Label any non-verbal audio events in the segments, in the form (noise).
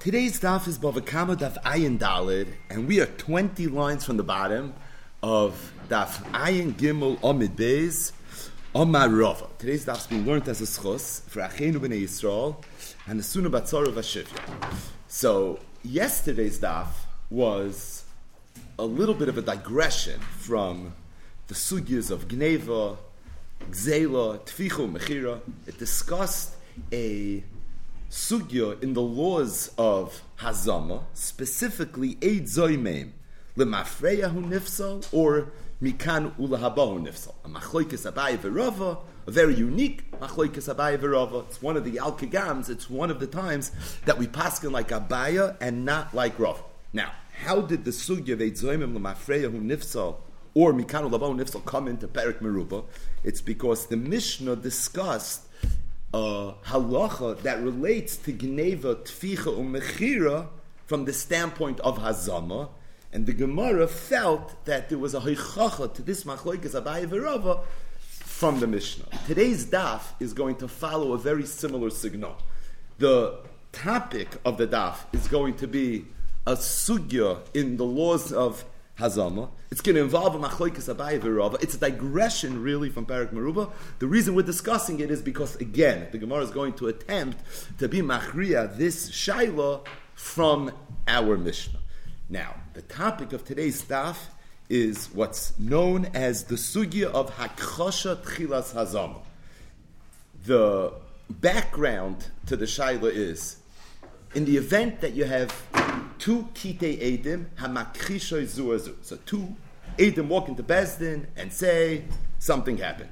Today's daf is Bava Kama Daf Ayin Dalid, and we are 20 lines from the bottom of Daf Ayin Gimel Omid Beis Omar Rava. Today's daf is being learned as a schos for Achenu B'nai Yisrael and the Suna Batzar of Ashivya. So, yesterday's daf was a little bit of a digression from the sugyas of Gneva, Gzela, Tfichu, Mechira. It discussed a sugya in the laws of Hazama, specifically Eid Zoimeim, Lemafreya hu nifsal, or Mikan Ulahabahu nifsal. A Machloikis Verava, a very unique Machloikis Verava. It's one of the Al Kagams, it's one of the times that we paskin like Abaya and not like Rav. Now, how did the sugya of Eid Zoimeim Lemafreya hu nifsal or Mikan Ulahabahu nifsal come into Perik Meruba? It's because the Mishnah discussed uh, halacha that relates to Gneva, Tficha, Umechira from the standpoint of Hazama, and the Gemara felt that there was a hoichacha to this machloikas Abaye from the Mishnah. Today's daf is going to follow a very similar signal. The topic of the daf is going to be a sugya in the laws of Hazama. It's going to involve a machloikas abayi v'rava. It's a digression, really, from Parak Maruba. The reason we're discussing it is because, again, the Gemara is going to attempt to be machriya this shaila from our Mishnah. Now, the topic of today's daf is what's known as the sugya of hakchosha tchilas hazama. The background to the shaila is in the event that you have two kite edim hamakrishoy zuazu. So two edim walk into Bezdin and say something happened.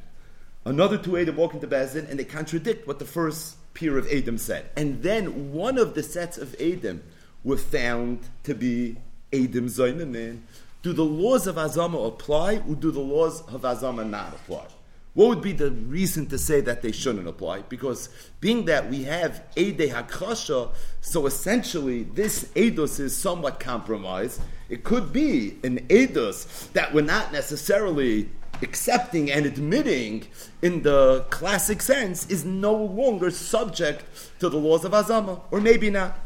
Another two edim walk into Bezdin and they contradict what the first peer of edim said. And then one of the sets of edim were found to be edim zoynamin. Do the laws of Azama apply or do the laws of Azama not apply? What would be the reason to say that they shouldn't apply? Because being that we have Eidei Hakrasha, so essentially this Eidos is somewhat compromised. It could be an Eidos that we're not necessarily accepting and admitting in the classic sense is no longer subject to the laws of Azama, or maybe not.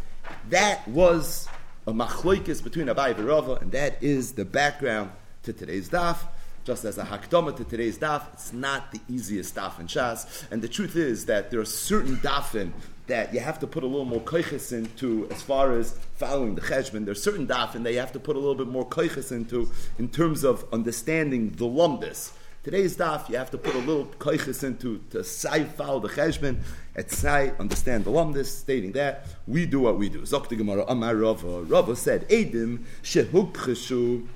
That was a machloikis between Abai and Rava, and that is the background to today's daf just as a hakdama to today's daf, it's not the easiest daf in Shas. And the truth is that there are certain dafin that you have to put a little more koiches into as far as following the cheshbon. are certain dafin that you have to put a little bit more koiches into in terms of understanding the lumbus. Today's daf, you have to put a little koiches into to say follow the cheshbon, at say understand the lumbus, stating that we do what we do. Zok Gemara Amar Rava. Rava said, Edim shehukcheshu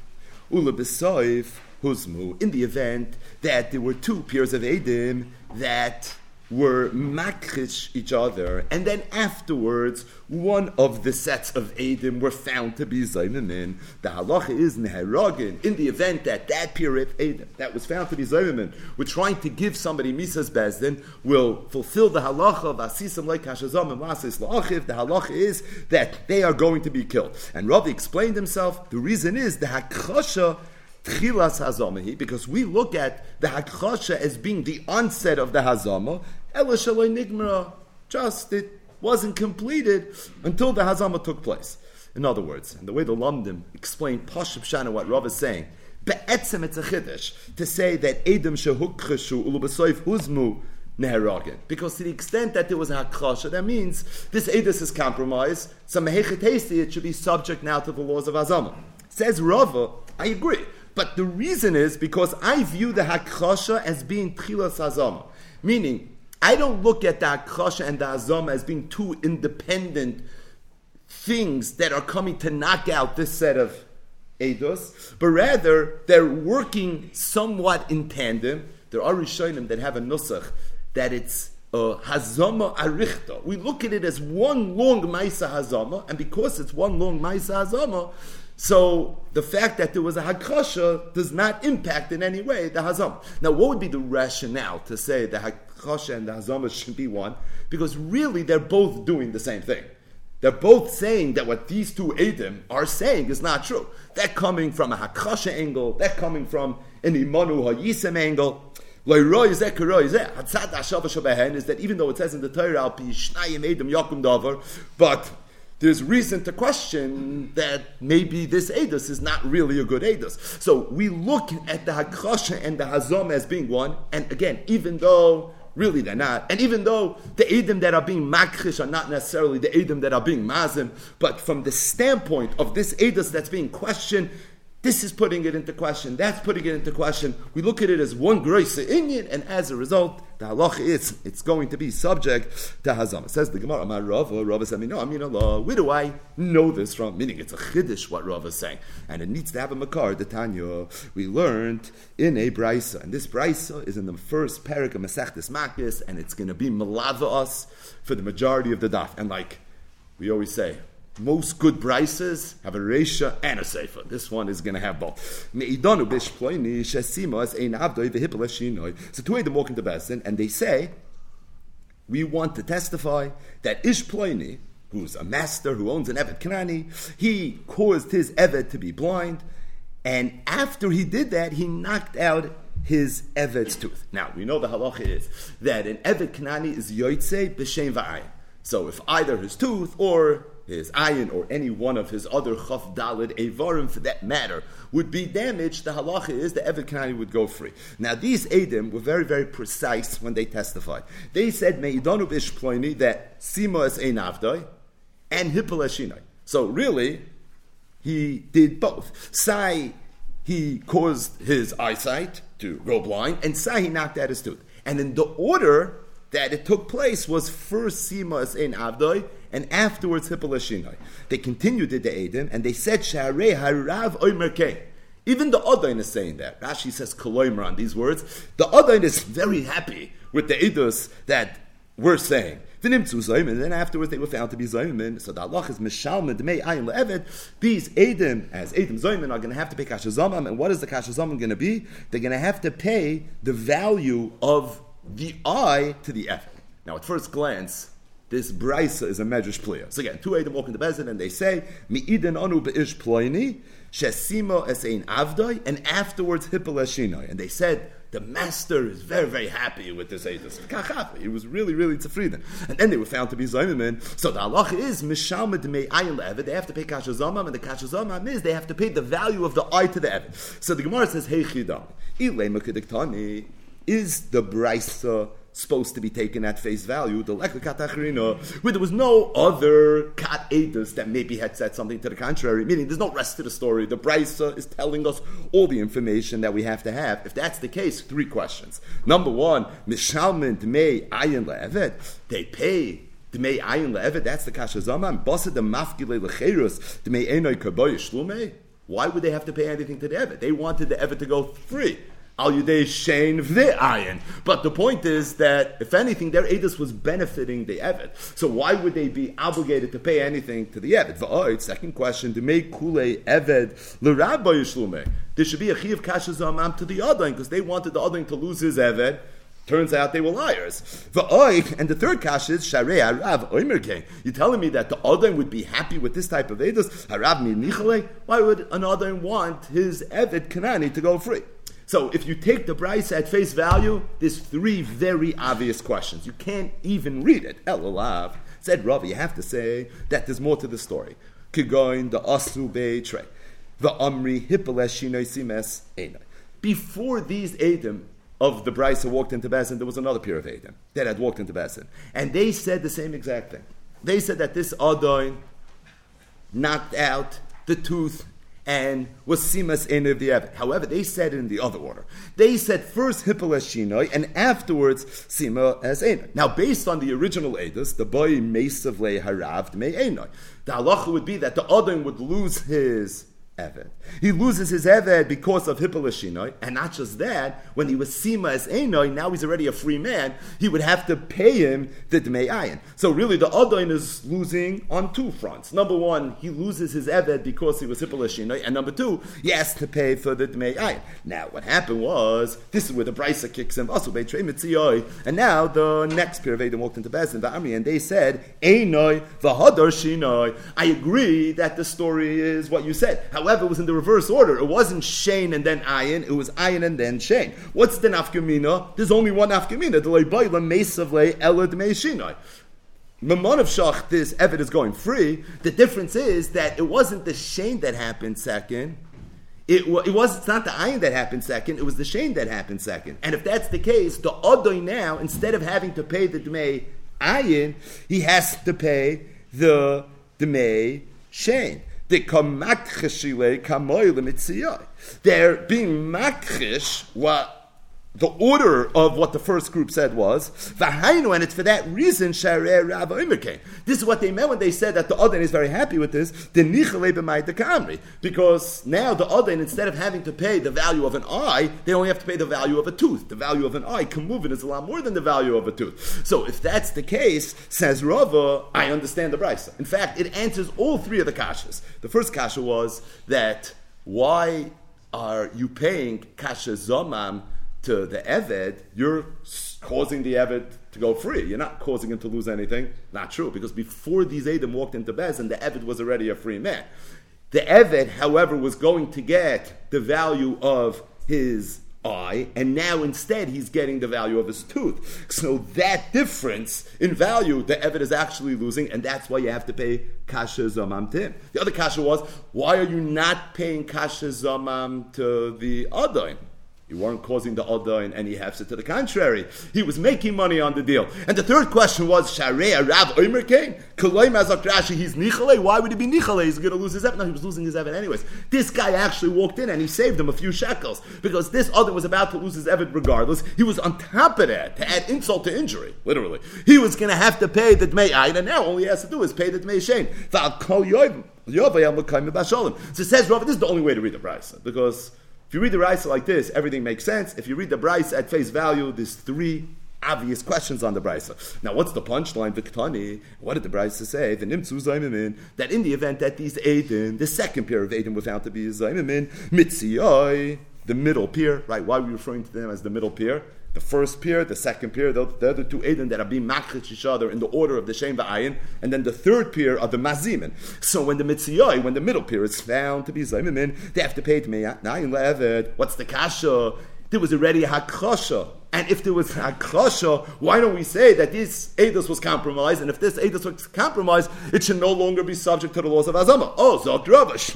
ula besoif husmu, in the event that there were two pairs of Edim that were makrish each other, and then afterwards one of the sets of Edim were found to be Zaymimin. The halacha is Neheragin. In the event that that of Edim that was found to be Zaymimin, we're trying to give somebody Misas Bezdin, will fulfill the halacha of Asisam like Hashazam and Masis La'achiv. The halacha is that they are going to be killed. And Rava explained himself, the reason is the Hakasha Hazamahi, because we look at the Hakchasha as being the onset of the Hazama, Ela Shaloi Nigmara, just it wasn't completed until the Hazama took place. In other words, and the way the Lumdim explained Pashib Shana what Rav is saying, Be'etzem it's a chiddush to say that Edom shehukcheshu ulubasoif huzmu neheragin. Because to the extent that there was a hakchasha, that means this edus is compromised. So mehechet it should be subject now to the laws of Hazama. Says Rava, I agree. But the reason is because I view the Hakchasha as being Tchilas Hazama. Meaning, I don't look at the Hakchasha and the Hazama as being two independent things that are coming to knock out this set of Eidos, but rather they're working somewhat in tandem. There are Rishonim that have a Nusach that it's uh, Hazama Arichta. We look at it as one long Maisa Hazama, and because it's one long Maisa Hazama, so the fact that there was a hakasha does not impact in any way the hazam. Now, what would be the rationale to say the hakasha and the hazama should be one? Because really, they're both doing the same thing. They're both saying that what these two Adim are saying is not true. They're coming from a hakasha angle. They're coming from an imanu hayisem angle. Is that even though it says in the Torah, but there's reason to question that maybe this Edus is not really a good Edus. So we look at the Hakasha and the Hazom as being one, and again, even though really they're not, and even though the Edom that are being Makrish are not necessarily the Edom that are being Mazim, but from the standpoint of this Edus that's being questioned, this is putting it into question. That's putting it into question. We look at it as one grace Indian, and as a result, the halacha is it's going to be subject to hazama. Says the Gemara, "Amar Rava." Rava said, "No, I mean Allah. Where do I know this from? Meaning, it's a chiddush what Rava is saying, and it needs to have a makar. The Tanya we learned in a brisa, and this brisa is in the first parak of Masechtes Makis, and it's going to be malava us for the majority of the daf. And like we always say, most good brises have a Resha and a Sefer. This one is going to have both. So two of them walk into Besin and they say, we want to testify that Ish Ploini, who's a master who owns an Evet Kanani, he caused his Evet to be blind, and after he did that, he knocked out his Evet's tooth. Now, we know the halacha is that an Evet Kanani is Yoitze b'shem v'ayin. So if either his tooth or his ayin or any one of his other chaf dalid evarim for that matter would be damaged, the halacha is the Evet Kanani would go free. Now these Edim were very, very precise when they testified. They said Meidanu Bishploini that Sima ein avdoi and Hippel So really, he did both. Sai, he caused his eyesight to go blind, and Sai, he knocked out his tooth. And in the order that it took place was first Sima ein avdoi and afterwards Hippolashinoi. They continued the Edim and they said Sharei Harav Oimer Even the Odain is saying that. Rashi says Koloimer on these words. The Odain is very happy with the Edus that we're saying. And then afterwards they were found to be Zayman. So the Allah is Mishalman Dmei Ayin Le'evet. These Edim, as Edim Zayman, are going to have to pay Kashazamam. And what is the Kashazamam going to be? They're going to have to pay the value of the eye to the Evet. Now, at first glance, this brisa is a medrash player. So again, two Adam walk into Bezin and they say, "Mi'iden anu be'ish ploini shesimo es ein avdoi," and afterwards hippeleshinoi. And they said the master is very very happy with this edus. He was really really tzufriden. And then they were found to be zaymimin. So the halach is mishalmed mei ayin le'eved. They have to pay kashazamam, and the kashazamam is they have to pay the value of the eye to the eved. So the Gemara says, "Hey chidam, is the brisa." Supposed to be taken at face value, the lekakatachrina, where there was no other kat edus that maybe had said something to the contrary, meaning there's no rest to the story. The brisa is telling us all the information that we have to have. If that's the case, three questions. Number one, mishalmin dmei ayin le'evet, they pay dmei ayin le'evet, that's the kasha zaman, basa de mafgile lecherus, dmei enoi kaboy shlume. Why would they have to pay anything to the Evet? They wanted the Evet to go free. But the point is that, if anything, their Edis was benefiting the Evet. So why would they be obligated to pay anything to the Evet? Second question, to make Kule Evet L'Rabba Yishlume. There should be a Chiv Kashazamam to the Adain, because they wanted the Adain to lose his Evet. Turns out they were liars. And the third kash is Sharei Harav. You're telling me that the Adain would be happy with this type of Edus? Harav Nichale? Why would an Adain want his Evet Kanani to go free? So if you take the Bryce at face value, there's three very obvious questions. You can't even read it. Elalav said Rav, you have to say that there's more to the story. Kigoin the Asu. The Amri Simes Before these Adam of the Bryce walked into Basin, there was another pair of Adam that had walked into Basin. And they said the same exact thing. They said that this Adoin knocked out the tooth and was simas in of the evet. However, they said in the other order. They said first hippel shinoi and afterwards sima as enoi. Now, based on the original edus, the boy mesav le haravd me enoi. The halacha would be that the Adam would lose his Eved. He loses his Eved because of Hippolashinoi, and not just that, when he was Sima as Enoi, now he's already a free man, he would have to pay him the Dmei Ayin. So really the Adain is losing on two fronts. Number one, he loses his Eved because he was Hippolashinoi, and number two, he has to pay for the Dmei Ayin. Now what happened was, this is where the Brisa kicks in, and now the next Edom walked into Bezin, Va'amri, and they said, Enoi, V'hadar Shinoi. I agree that the story is what you said. However, it was in the reverse order. It wasn't Shane and then Ayin, it was Ayin and then Shane. What's the nafkamina? There's only one nafkamina. The leibayla mesavle elad meishinai. Mamon of Shach, this Evid is going free. The difference is that it wasn't the Shane that happened second. It, it was it's not the ayin that happened second, it was the shane that happened second. And if that's the case, the odoy now, instead of having to pay the dmei ayin, he has to pay the dmei shane. They're being makrish what the order of what the first group said was v'hainu, and it's for that reason Rabba Imerkein. This is what they meant when they said that the Odin is very happy with this. The because now the Odin, instead of having to pay the value of an eye, they only have to pay the value of a tooth. The value of an eye, can kamuvin, is a lot more than the value of a tooth. So if that's the case, says Rava, I understand the brisa. In fact, it answers all three of the kashas. The first kasha was that why are you paying kasha zomam? To the Eved, you're causing the Eved to go free. You're not causing him to lose anything. Not true, because before these Edom walked into Bez, and the Eved was already a free man. The Eved, however, was going to get the value of his eye, and now instead he's getting the value of his tooth. So that difference in value, the Eved is actually losing, and that's why you have to pay kasha zamam to him. The other kasha was, why are you not paying kasha zamam to the Adon? You weren't causing the Oda in any hefset. To the contrary, he was making money on the deal. And the third question was, Sharei Rav Omer came? Rashi, he's Nichale. Why would he be Nichale? He's going to lose his Evan. No, he was losing his Evan anyways. This guy actually walked in and he saved him a few shekels because this other was about to lose his Evan regardless. He was on top of that to add insult to injury, literally. He was going to have to pay the Dmei Ayin, and now all he has to do is pay the Dmei Shane. So it says, Rav, this is the only way to read the Brisa because if you read the Brisa like this, everything makes sense. If you read the Brisa at face value, there's three obvious questions on the Brisa. Now, what's the punchline? Viktani, what did the Brisa say? The Nimtzu Zaymimin, that in the event that these Aiden, the second pair of Aiden was found to be Zaymimin, Mitziyoi, the middle peer, right? Why are we referring to them as the middle peer? The first peer, the second peer, they're, the two Eden that are being makrich each other in the order of the Shem Va'ayin, and then the third peer are the Mazimin. So when the Mitziyoi, when the middle peer is found to be Zaymimin, they have to pay to me, Nayin Le'eved, what's the Kasha? There was already a Hakosha and if there was Akrasha, why don't we say that this Eidos was compromised? And if this Eidos was compromised, it should no longer be subject to the laws of Azama. Oh, Tchilas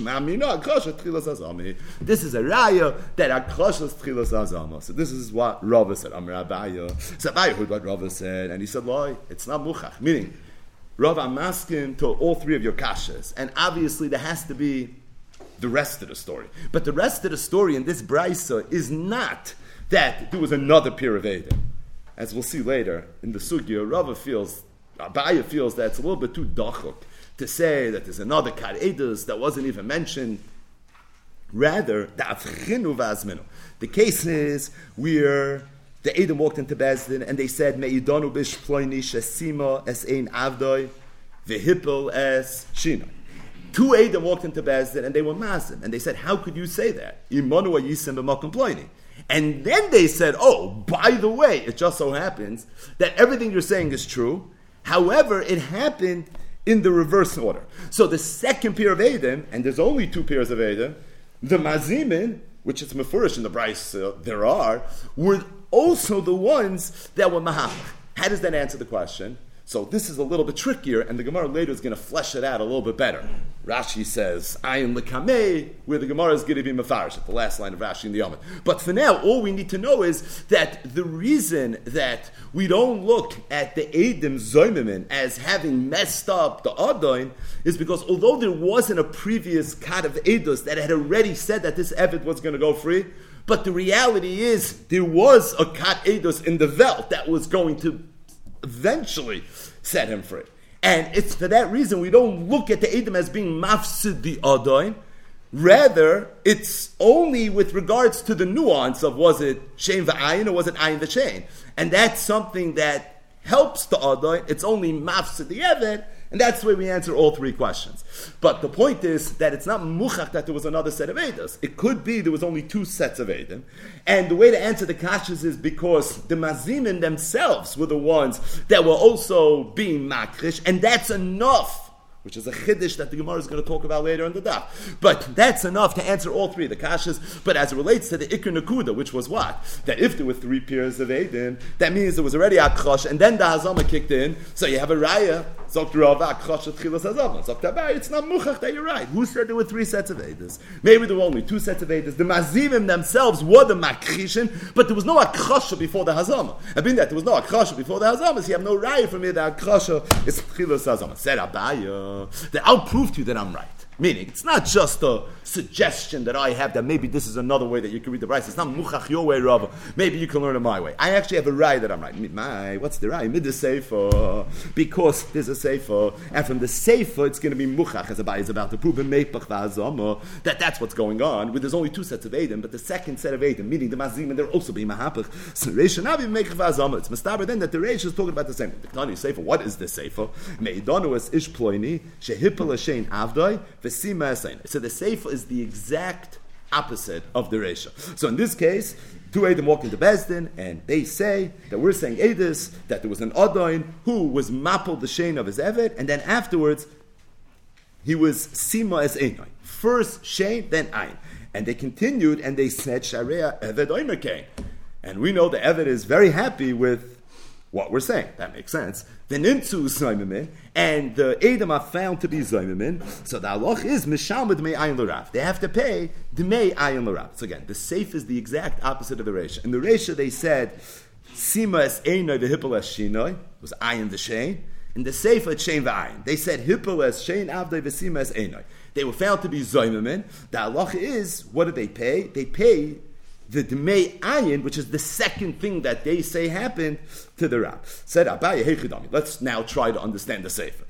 Azami. This is a raya that Akrasha is Tchilas Azama. So this is what Rava said. Amr Abaya. So Abaya heard what Rava said, and he said, Loi, it's not Muchach. Meaning, Rav, I'm asking to all three of your kashas. And obviously, there has to be the rest of the story. But the rest of the story in this brisa is not that there was another peer of Adam. As we'll see later in the Sugya, Rava feels, Abaya feels that it's a little bit too dachuk to say that there's another Kar Edus that wasn't even mentioned. Rather, the The case is where the Edom walked into Bezdin and they said, Me'idonu bish ploini shesima es ein avdoi v'hippel es shina. Two Edom walked into Bezdin and they were masim. And they said, how could you say that? Imanu yisim ploini. And then they said, oh, by the way, it just so happens that everything you're saying is true. However, it happened in the reverse order. So the second pair of Adam, and there's only two pairs of Adam, the Mazimin, which is Mefurish in the Bryce, uh, there are, were also the ones that were Mahach. How does that answer the question? So this is a little bit trickier, and the Gemara later is going to flesh it out a little bit better. Rashi says, "Ayin lekamei," where the Gemara is going to be mafarish at the last line of Rashi in the Yomit. But for now, all we need to know is that the reason that we don't look at the Edim Zoimimin as having messed up the Adon is because although there wasn't a previous cut of Edus that had already said that this Evid was going to go free, but the reality is there was a kat Edus in the Velt that was going to eventually set him free. And it's for that reason we don't look at the Edom as being mafsid the Adoin. Rather, it's only with regards to the nuance of was it Shane Va'ayin or was it Ayin V'Shain. And that's something that helps the Adoin. It's only mafsid the Evet and that's the way we answer all three questions. But the point is that it's not muchach that there was another set of Eddas. It could be there was only two sets of Edim. And the way to answer the kashas is because the Mazimin themselves were the ones that were also being makrish, and that's enough which is a chiddush that the Gemara is going to talk about later in the daf. But that's enough to answer all three of the kashas. But as it relates to the Iker Nakuda, which was what? That if there were three pairs of Adim, that means there was already Akrosh, and then the Hazama kicked in, so you have a Raya, Zokt Rava, Akrosh, Tchilas Hazama. Zokt Abai, it's not Muchach that you're right. Who said there were three sets of Adas? Maybe there were only two sets of Adas. The Mazivim themselves were the Makrishin, but there was no Akrosha before the Hazama. I mean that there was no Akrosha before the Hazama, so you have no Raya from here, the Akrosha is Tchilas Hazama. Said Abaya, that I'll prove to you that I'm right. Meaning, it's not just a suggestion that I have that maybe this is another way that you can read the rice. It's not muchach your way, Rava. Maybe you can learn it my way. I actually have a right that I'm right. My, what's the right? Mid the sefer. Because there's a sefer. And from the sefer, it's going to be muchach, as Abai is about to prove in Meipach that that's what's going on. With there's only two sets of Adam, but the second set of Adam, meaning the Mazim, and they're also being Mahapach. So Reish Nabi Meipach Vazama. It's Mustaber then that the Reish is talking about the same. The Tani sefer, what is this sefer? Meidonu es ish ploini, shehipel ashein avdoi, so the Sefer is the exact opposite of the Resha. So in this case, two Edom walk into Bezdin, and they say that we're saying Edis, that there was an Odoin who was Mapel the Shane of his Evet, and then afterwards, he was Sima as Einoin. First Shane, then Ein. And they continued, and they said, Sharia Evet Oimerkein. And we know the Evet is very happy with what we're saying. That makes sense. Then into Zaymimin, and the Edom are found to be Zaymimin, so the halach is Mishalma Dmei Ayin L'Rav. They have to pay Dmei Ayin L'Rav. So again, the safe is the exact opposite of the Resha. In the Resha, they said, Sima es Einoi v'hippel es Shinoi, was Ayin the Shein. In the Sefer, it's Shein v'Ayin. They said, Hippel es Shein Avdoi v'Sima es Einoi. They were found to be Zaymimin. The halach is, what do they pay? They pay the Dmei Ayin, which is the second thing that they say happened to the Rab. Said Abaye Hechidami. Let's now try to understand the Sefer.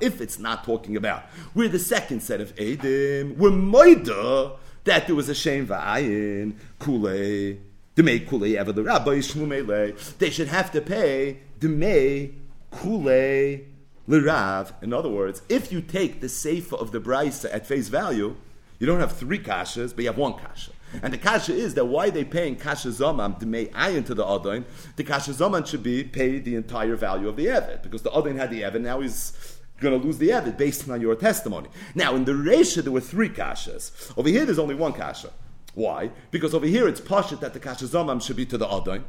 If it's not talking about, we're the second set of Edim, we're Moida that there was a shame Va'ayin, Kule, Dmei Kule, ever the Shmumele. They should have to pay Dmei Kule. Lirav. In other words, if you take the sefer of the brisa at face value, you don't have three kashas, but you have one kasha. And the kasha is that why they paying kasha zaman to make ayin to the adon, the kasha zaman should be paid the entire value of the evet because the adon had the evet, now he's going to lose the evet based on your testimony. Now in the Resha there were three kashas. Over here there's only one kasha. Why? Because over here it's pashit that the kasha zaman should be to the adon,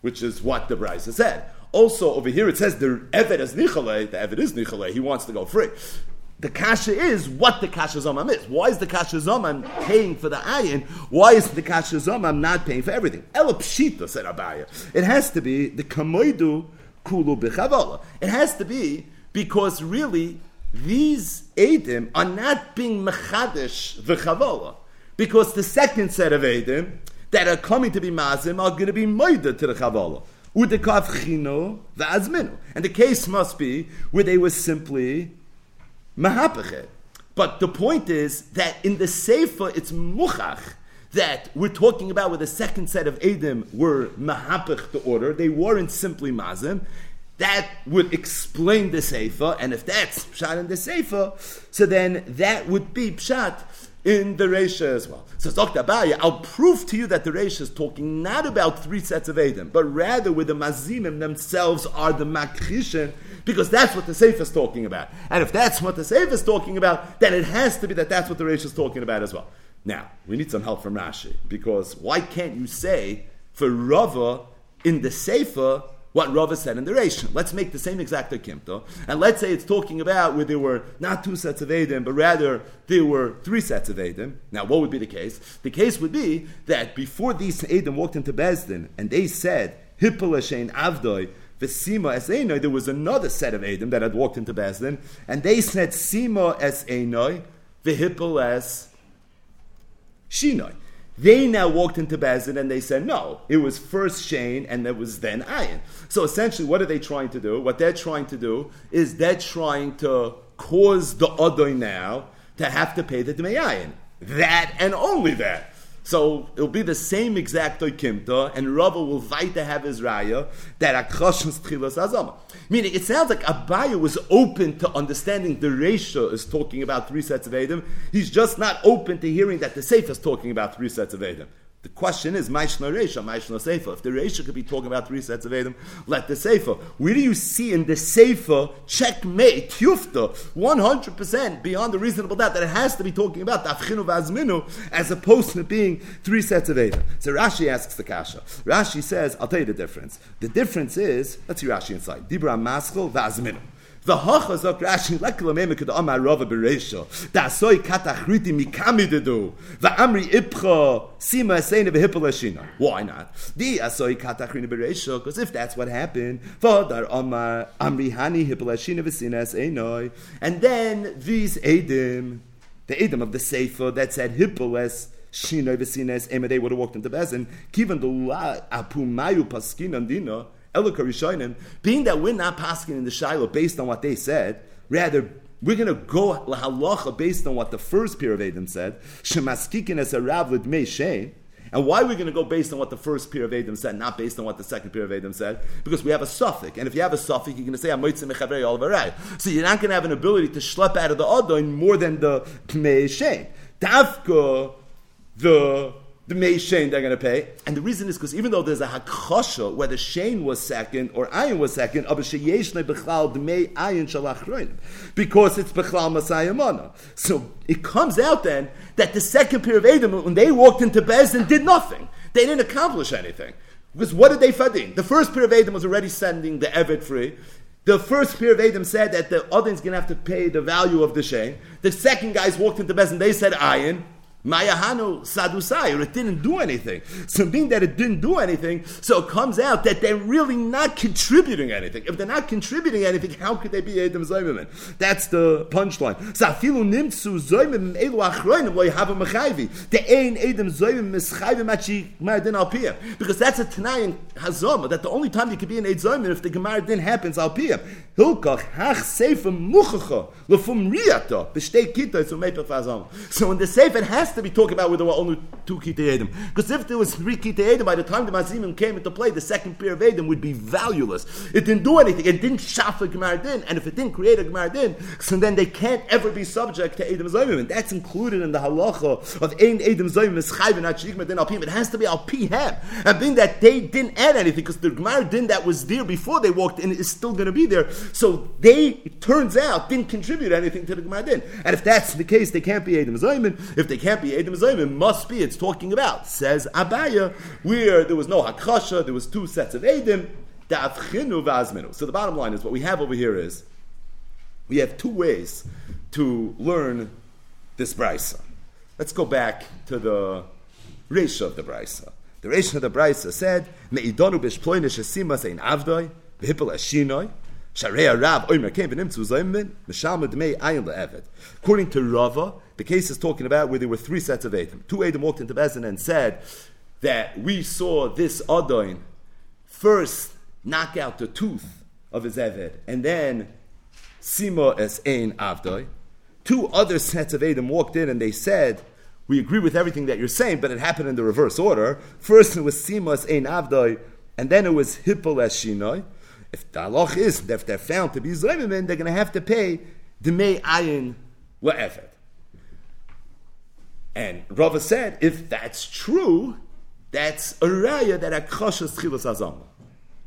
which is what the Brisa said. Also over here it says the evet is nichale, the evet is nichale, he wants to go free. The kasha is what the kasha zomam is. Why is the kasha zomam paying for the ayin? Why is the kasha zomam not paying for everything? Ela pshita said Abaya. It has to be the kamoidu kulu b'chavola. It has to be because really these edim are not being mechadish v'chavola. Because the second set of edim that are coming to be mazim are going to be moida to the chavola. Udekav chino v'azminu. And the case must be where they were simply mahapachet. But the point is that in the Sefer, it's muchach that we're talking about where the second set of Edim were mahapach the order. They weren't simply mazim. That would explain the Sefer, and if that's pshat in the Sefer, so then that would be pshat in the Resha as well. So Dr. Abaya, I'll prove to you that the Resha is talking not about three sets of Edim, but rather where the Mazimim themselves are the Makrishin, because that's what the Sefer is talking about. And if that's what the Sefer is talking about, then it has to be that that's what the Reish is talking about as well. Now, we need some help from Rashi, because why can't you say for Rava in the Sefer what Rava said in the Reish? Let's make the same exact Akimta, and let's say it's talking about where there were not two sets of Adam, but rather there were three sets of Adam. Now, what would be the case? The case would be that before these Adam walked into Bezdin, and they said, Hippel Avdoi, Vesima es Einoi, there was another set of Edom that had walked into Bezdin, and they said Sima es Einoi, Vehippel es Shinoi. They now walked into Bezdin and they said, no, it was first Shane and it was then Ayin. So essentially, what are they trying to do? What they're trying to do is they're trying to cause the Adoi now to have to pay the Dmei Ayin. That and only that. So it'll be the same exact oikimta, and Rava will fight to have his raya that akrashus tchilas azama. Meaning, it sounds like Abaya was open to understanding the ratio is talking about three sets of Adam. He's just not open to hearing that the Sefer is talking about three sets of Adam. The question is, Maishna Reisha, Maishna Seifa. If the Reisha could be talking about three sets of Edom, let the Seifa. Where do you see in the Seifa, checkmate, Yufta, 100% beyond the reasonable doubt that it has to be talking about Tafchinu Vazminu as opposed to being three sets of Edom? So Rashi asks the Kasha. Rashi says, I'll tell you the difference. The difference is, let's see Rashi inside. Dibra Maschel Vazminu. The hocha zok Rashi lekla meme could amar rova bereisha. Da soy katachriti mikami dedu. Va amri ipcha sima eseina v'hipalashina. Why not? The asoy katachriti bereisha, because if that's what happened, v'odar amar amri hani hipalashina v'sina eseinoi. And then these edim, the edim of the sefer that said hipalas, Shinoi v'sines, Ema, they would have walked into Bezin. Kivan the apumayu paskin andina, being that we're not passing in the Shiloh based on what they said, rather we're going to go lahalacha based on what the first peer of Adam said. Shemaskikin as a rav. And why are we going to go based on what the first peer of Adam said, not based on what the second peer of Adam said? Because we have a suffix. And if you have a suffix, you're going to say, So you're not going to have an ability to schlep out of the Adon more than the Pmei Shein. Davka, the the May Shane they're going to pay. And the reason is because even though there's a Hakosha, whether Shane was second or Ayin was second, because it's Bechlal Masayamana. So it comes out then that the second pair of Adam, when they walked into Bezdin, did nothing. They didn't accomplish anything. Because what did they fadin? The first pair of Adam was already sending the Evet free. The first pair of Adam said that the other is going to have to pay the value of the Shane. The second guys walked into Bezdin, they said Ayin. Mayahanu Sadusai, or it didn't do anything. So being that it didn't do anything, so it comes out that they're really not contributing anything. If they're not contributing anything, how could they be Adam Zaymimin? That's the punchline. Safilu nimtsu Zaymim elu achroinim lo yahav mechayvi. The ein Adam Zaymim mischayvi machi mardin alpiyah. Because that's a Tanai in Hazoma, that the only time you can be an Eid Zaymim if the Gemara din happens alpiyah. Hilkach hach sefer muchacha lefum riyata b'shtei kita so meipach So when the sefer has has to be talking about where there were only two Kitei Edim. Because if there was three Kitei Edim, by the time the Mazimim came into play, the second pair of Edim would be valueless. It didn't do anything. It didn't shafa Gemara Din. And if it didn't create a Gemara Din, so then they can't ever be subject to Edim Zayim. And that's included in the halacha of Ein Edim Zayim is Chayvin HaChigma Din Alpim. It has to be Alpi Hem. And being that they didn't add anything, because the Gemara Din that was there before they walked in is still going to be there. So they, it turns out, didn't contribute anything to the Gemara Din. And if that's the case, they can't be Edim Zayim. If they can't can't be Edom Zoyim. It must be. It's talking about says Abaya, where there was no Hakasha, there was two sets of Edom. So the bottom line is what we have over here is we have two ways to learn this brisa. Let's go back to the Reisha of the brisa. The Reisha of the brisa said, "Meidonu b'shploinish esima sein avdoi v'hipel eshinoi." According to Rava, the case is talking about where there were three sets of Edom. Two Edom walked into Bezin and said that we saw this Adon first knock out the tooth of his Eved, and then Sima es Ein Avdoi. Two other sets of Edom walked in and they said, we agree with everything that you're saying, but it happened in the reverse order. First it was Sima es Ein Avdoi, and then it was Hippel es Shinoi. If the halach is if they're found to be zoymimin, they're going to have to pay may ayin la'efet. And Rava said, if that's true, that's a raya that akrosha schilas azam.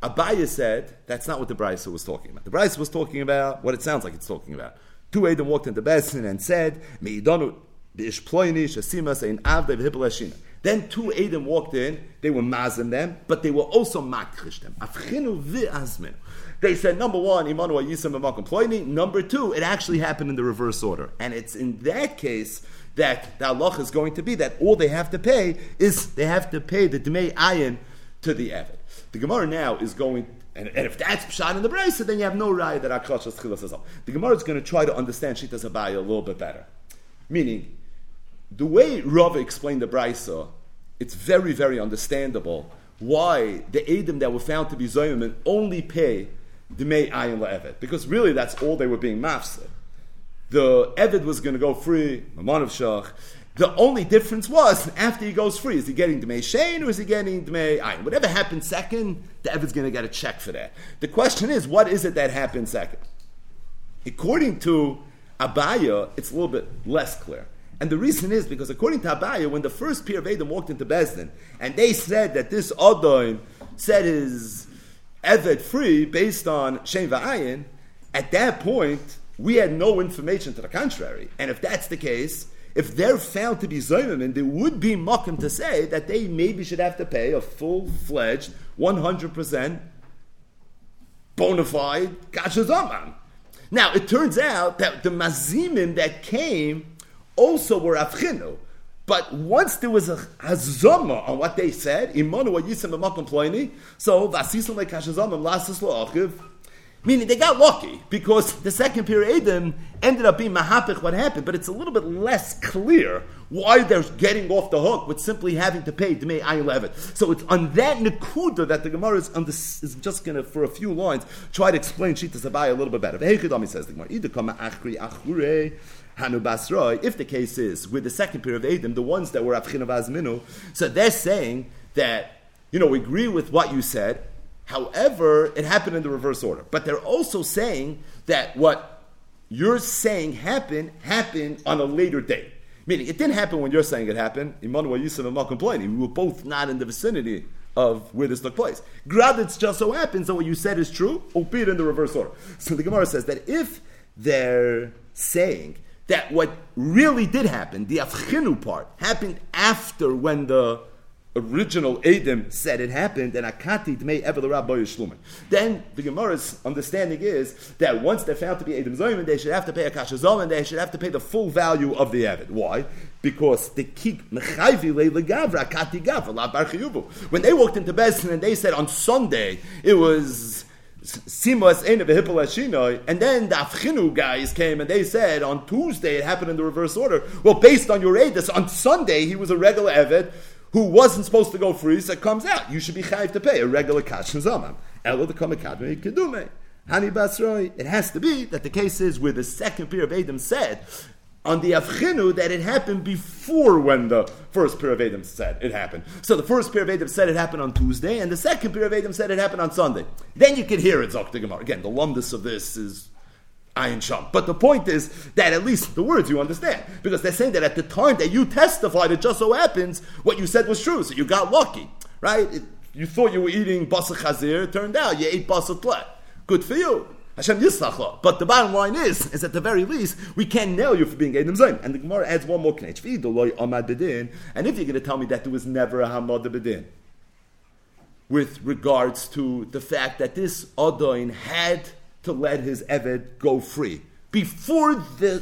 Abaya said that's not what the Brisa was talking about. The Brisa was talking about what it sounds like it's talking about. Two Adam walked into Besin and said, "Meidonu b'ishploini shasimas ein v'hipelashina." Then two Adam walked in, they were mazim them, but they were also makrish them. Afchinu v'azmin. They said, number one, Imanu Yisam. Number two, it actually happened in the reverse order. And it's in that case that the Allah is going to be that all they have to pay is they have to pay the Dmei Ayin to the Evid. The Gemara now is going and, and, if that's pshat in the brisa, then you have no raya that Akash Chilas The Gemara is going to try to understand Shitas Abaya a little bit better. Meaning, the way Rav explained the Brisa, it's very, very understandable why the Edom that were found to be Zoyim only pay the May Ayin La'evet. Because really that's all they were being mafsed. The Evid was going to go free, Maman of Shach. The only difference was after he goes free, is he getting Dmei Shane or is he getting Dmei Ayin? Whatever happens second, the Evid's going to get a check for that. The question is, what is it that happened second? According to Abaya, it's a little bit less clear. And the reason is because according to Abaya, when the first peer of Adam walked into Bezdin, and they said that this Adon set his Evet free based on Shem Va'ayin, at that point, we had no information to the contrary. And if that's the case, if they're found to be Zayman, there would be Mokum to say that they maybe should have to pay a full fledged, 100% bona fide Kashazaman. Now, it turns out that the Mazimin that came also were Avchinu. But once there was a hazama on what they said, imanu yisem ploini, so vasisam lekashazamim lasis lo'achiv, meaning they got lucky because the second period ended up being mahapich what happened, but it's a little bit less clear why they're getting off the hook with simply having to pay Dmei Ayin Levet. So it's on that Nakuda that the Gemara is, the, is just going to, for a few lines, try to explain Shita Zabai a little bit better. says the Gemara, if the case is with the second period of Adam, the ones that were Avchin of Azminu, so they're saying that, you know, we agree with what you said, however, it happened in the reverse order. But they're also saying that what you're saying happened, happened on a later date. Meaning, it didn't happen when you're saying it happened. Immanuel Yusuf and Malcolm We were both not in the vicinity of where this took place. Grad, it just so happens that what you said is true, albeit in the reverse order. So the Gemara says that if they're saying that what really did happen, the Avchinu part, happened after when the original Adam said it happened, and Akati Evel Rabbi Yishlumen. Then the Gemara's understanding is that once they're found to be Adam Zoyman, they should have to pay a Kasha Zoman, they should have to pay the full value of the Evid. Why? Because the bar When they walked into Bezdin and they said on Sunday it was Simas Ein of and then the Afchinu guys came and they said on Tuesday it happened in the reverse order. Well, based on your Edis, on Sunday he was a regular Evet who wasn't supposed to go free, so it comes out. You should be chayiv to pay a regular cash zamam. Elo the kamakadme kedume. Hani basroi. It has to be that the case is where the second peer of Adam said on the Avchinu that it happened before when the first pair of Adam said it happened. So the first pair of Adam said it happened on Tuesday, and the second pair of Adam said it happened on Sunday. Then you can hear it, Zok Gemara. Again, the lumdus of this is Ayin Sham. But the point is that at least the words you understand. Because they're saying that at the time that you testified, it just so happens what you said was true, so you got lucky, right? It, you thought you were eating basa chazir, it turned out you ate basa tle. Good for you. Hashem Yisachla. But the bottom line is, is at the very least, we can't nail you for being Edom Zayn. And the Gemara adds one more knech. And if you're going to tell me that there was never a Hamad Bedin, with regards to the fact that this Adoin had to let his Eved go free before the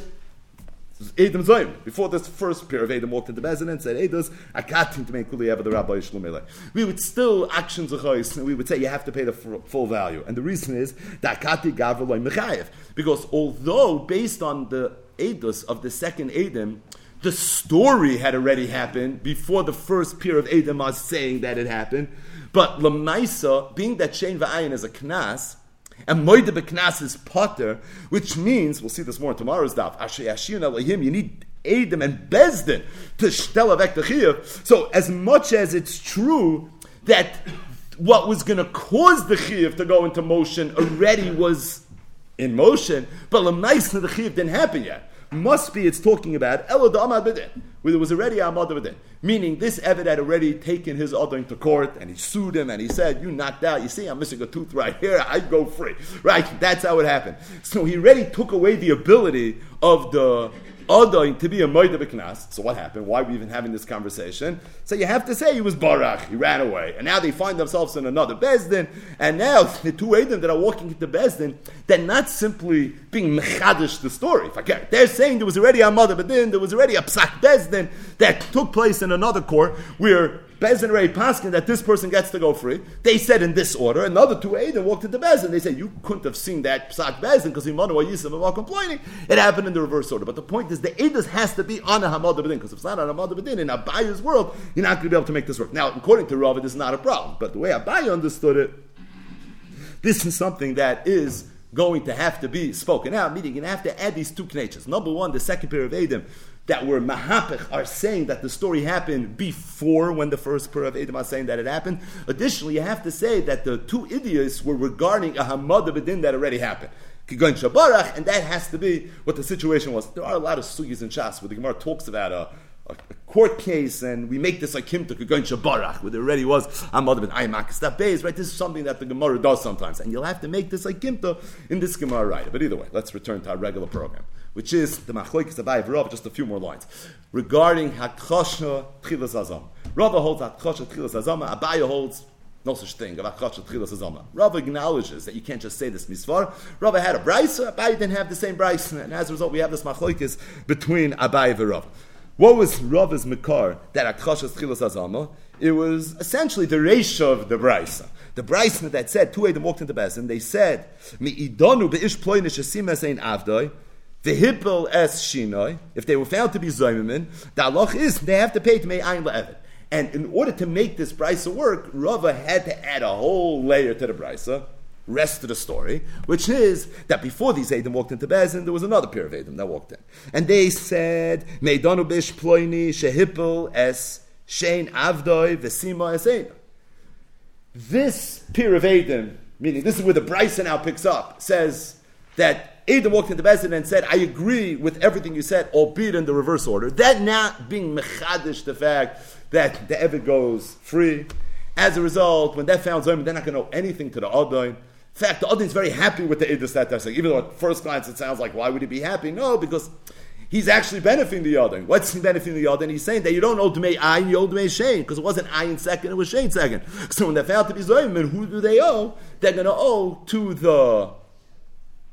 Adam Zayim, before this first pair of Adam walked into Bezin and said, Edos, Akatin to make Kuli Ever the Rabbi Shlomele. We would still actions of and we would say you have to pay the full value. And the reason is that Akati Gavraloy Mechayev. Because although based on the Edos of the second Adam, the story had already happened before the first pair of Adam was saying that it happened. But Lamaisa, being that Shein Va'ayin is a Knas, and Moide Beknas is Potter, which means, we'll see this more in tomorrow's daf, Asher Yashin Elohim, you need Adam and Bezdin to shtela vek the So, as much as it's true that what was going to cause the chiyuv to go into motion already was in motion, but the the chiyuv didn't happen yet must be it's talking about where there was already Amad B'din. Meaning this Evid had already taken his Adon to court and he sued him and he said, You knocked out, you see, I'm missing a tooth right here, I go free. Right? That's how it happened. So he already took away the ability of the To be a Moida B'Knas. So what happened? Why are we even having this conversation? So you have to say he was Barach, he ran away. And now they find themselves in another Bezdin. And now the two Adam that are walking into Bezdin, they're not simply being Mechadish the story. If I care. They're saying there was already a Mother Bedin, there was already a Psak Bezdin that took place in another court where Bezin Ray Paskin that this person gets to go free. They said in this order. Another two Aiden walked into Bezin. They said you couldn't have seen that Psak Bezin because Imanu Yisim while complaining. It happened in the reverse order. But the point is the Aidus has to be on a Hamad Bedin because if it's not on a Hamad Bedin in Abaya's world, you're not going to be able to make this work. Now, according to Rav, it is not a problem. But the way Abaya understood it, this is something that is going to have to be spoken out, meaning to have to add these two knetches. Number one, the second pair of Adam that were mahapich are saying that the story happened before when the first pair of Adam are saying that it happened. Additionally, you have to say that the two idiots were regarding a hamad bedin that already happened. Kigoin Shabarach, and that has to be what the situation was. There are a lot of sugis and Shas where the Gemara talks about a, a, a court case, and we make this like Kimta Kigoin Shabarach, where there already was Amad ben Aymak Beis, right? This is something that the Gemara does sometimes, and you'll have to make this like Kimta in this Gemara, right? But either way, let's return to our regular program, which is the Machloikis Abayi Rav, just a few more lines regarding Hakosha Tchilas Azam. Rava holds Hakosha Tchilas Azam, Abaya holds no such thing. Rava acknowledges that you can't just say this misvar. Rava had a brisa, Abai didn't have the same brisa, and as a result, we have this machlokes between Abai and Rava. What was Rava's makar that akashas chilas azama? It was essentially the ratio of the brisa. The brisa that said two Adam walked into Bezin. They said mi idonu beish ploinish esim esein avdoi. The hippel es shinoi. If they were found to be zoymimin, the halach is they have to pay to may ayin le'evet. And in order to make this brisa work, Rava had to add a whole layer to the brisa, rest of the story, which is that before these Adam walked into Bezin, there was another pair of Adam that walked in. And they said, Meidonu bish ploini shehipel es shein avdoi vesima eseina. This pair of Adam, meaning this is where the brisa now picks up, says that Adam walked into Bezin and said, I agree with everything you said, albeit in the reverse order. That not being mechadish the fact that the Evid goes free. As a result, when that found Zayim, they're not going to owe anything to the Adain. In fact, the Adain is very happy with the Idus that they're saying. Even though at first glance it sounds like, why would he be happy? No, because he's actually benefiting the Adain. What's he benefiting the Adain? He's saying that you don't owe Dmei Ayin, you owe Dmei Shane, because it wasn't Ayin second, it was Shane second. (laughs) So when they found to be Zayim, who do they owe? They're going to owe to the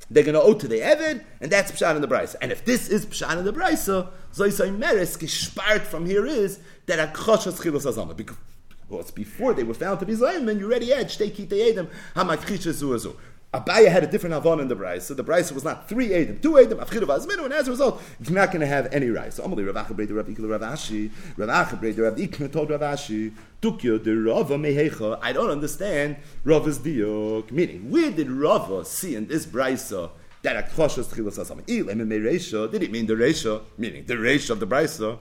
they're going to owe to the Evid, and that's Pshat in the Brisa. And if this is Pshat in the Brisa, Zoisai Meres, gespart from here is that Akoshas Chilos Azama. Because before they were found to be Zayim, you already had Shtei Kitei Edom, Hamakrisha Zuazu. Abaya had a different Havon in the Brisa. So the Brisa was not three Edom, two Edom, Afchidu Vazminu, and as a result, you're not going to have any rice. So Amalei Rav Achabrei, Rav Ikil, Rav Ashi, Rav Achabrei, Rav Ikna told Rav Ashi, Tukyo de Rava Mehecha. I don't understand Rava's diok. Meaning, where did Rava see in this Brisa that Akoshas Chilas Asam? Ilem and Reisha, did it mean the Reisha? Meaning the Reisha of the Brisa,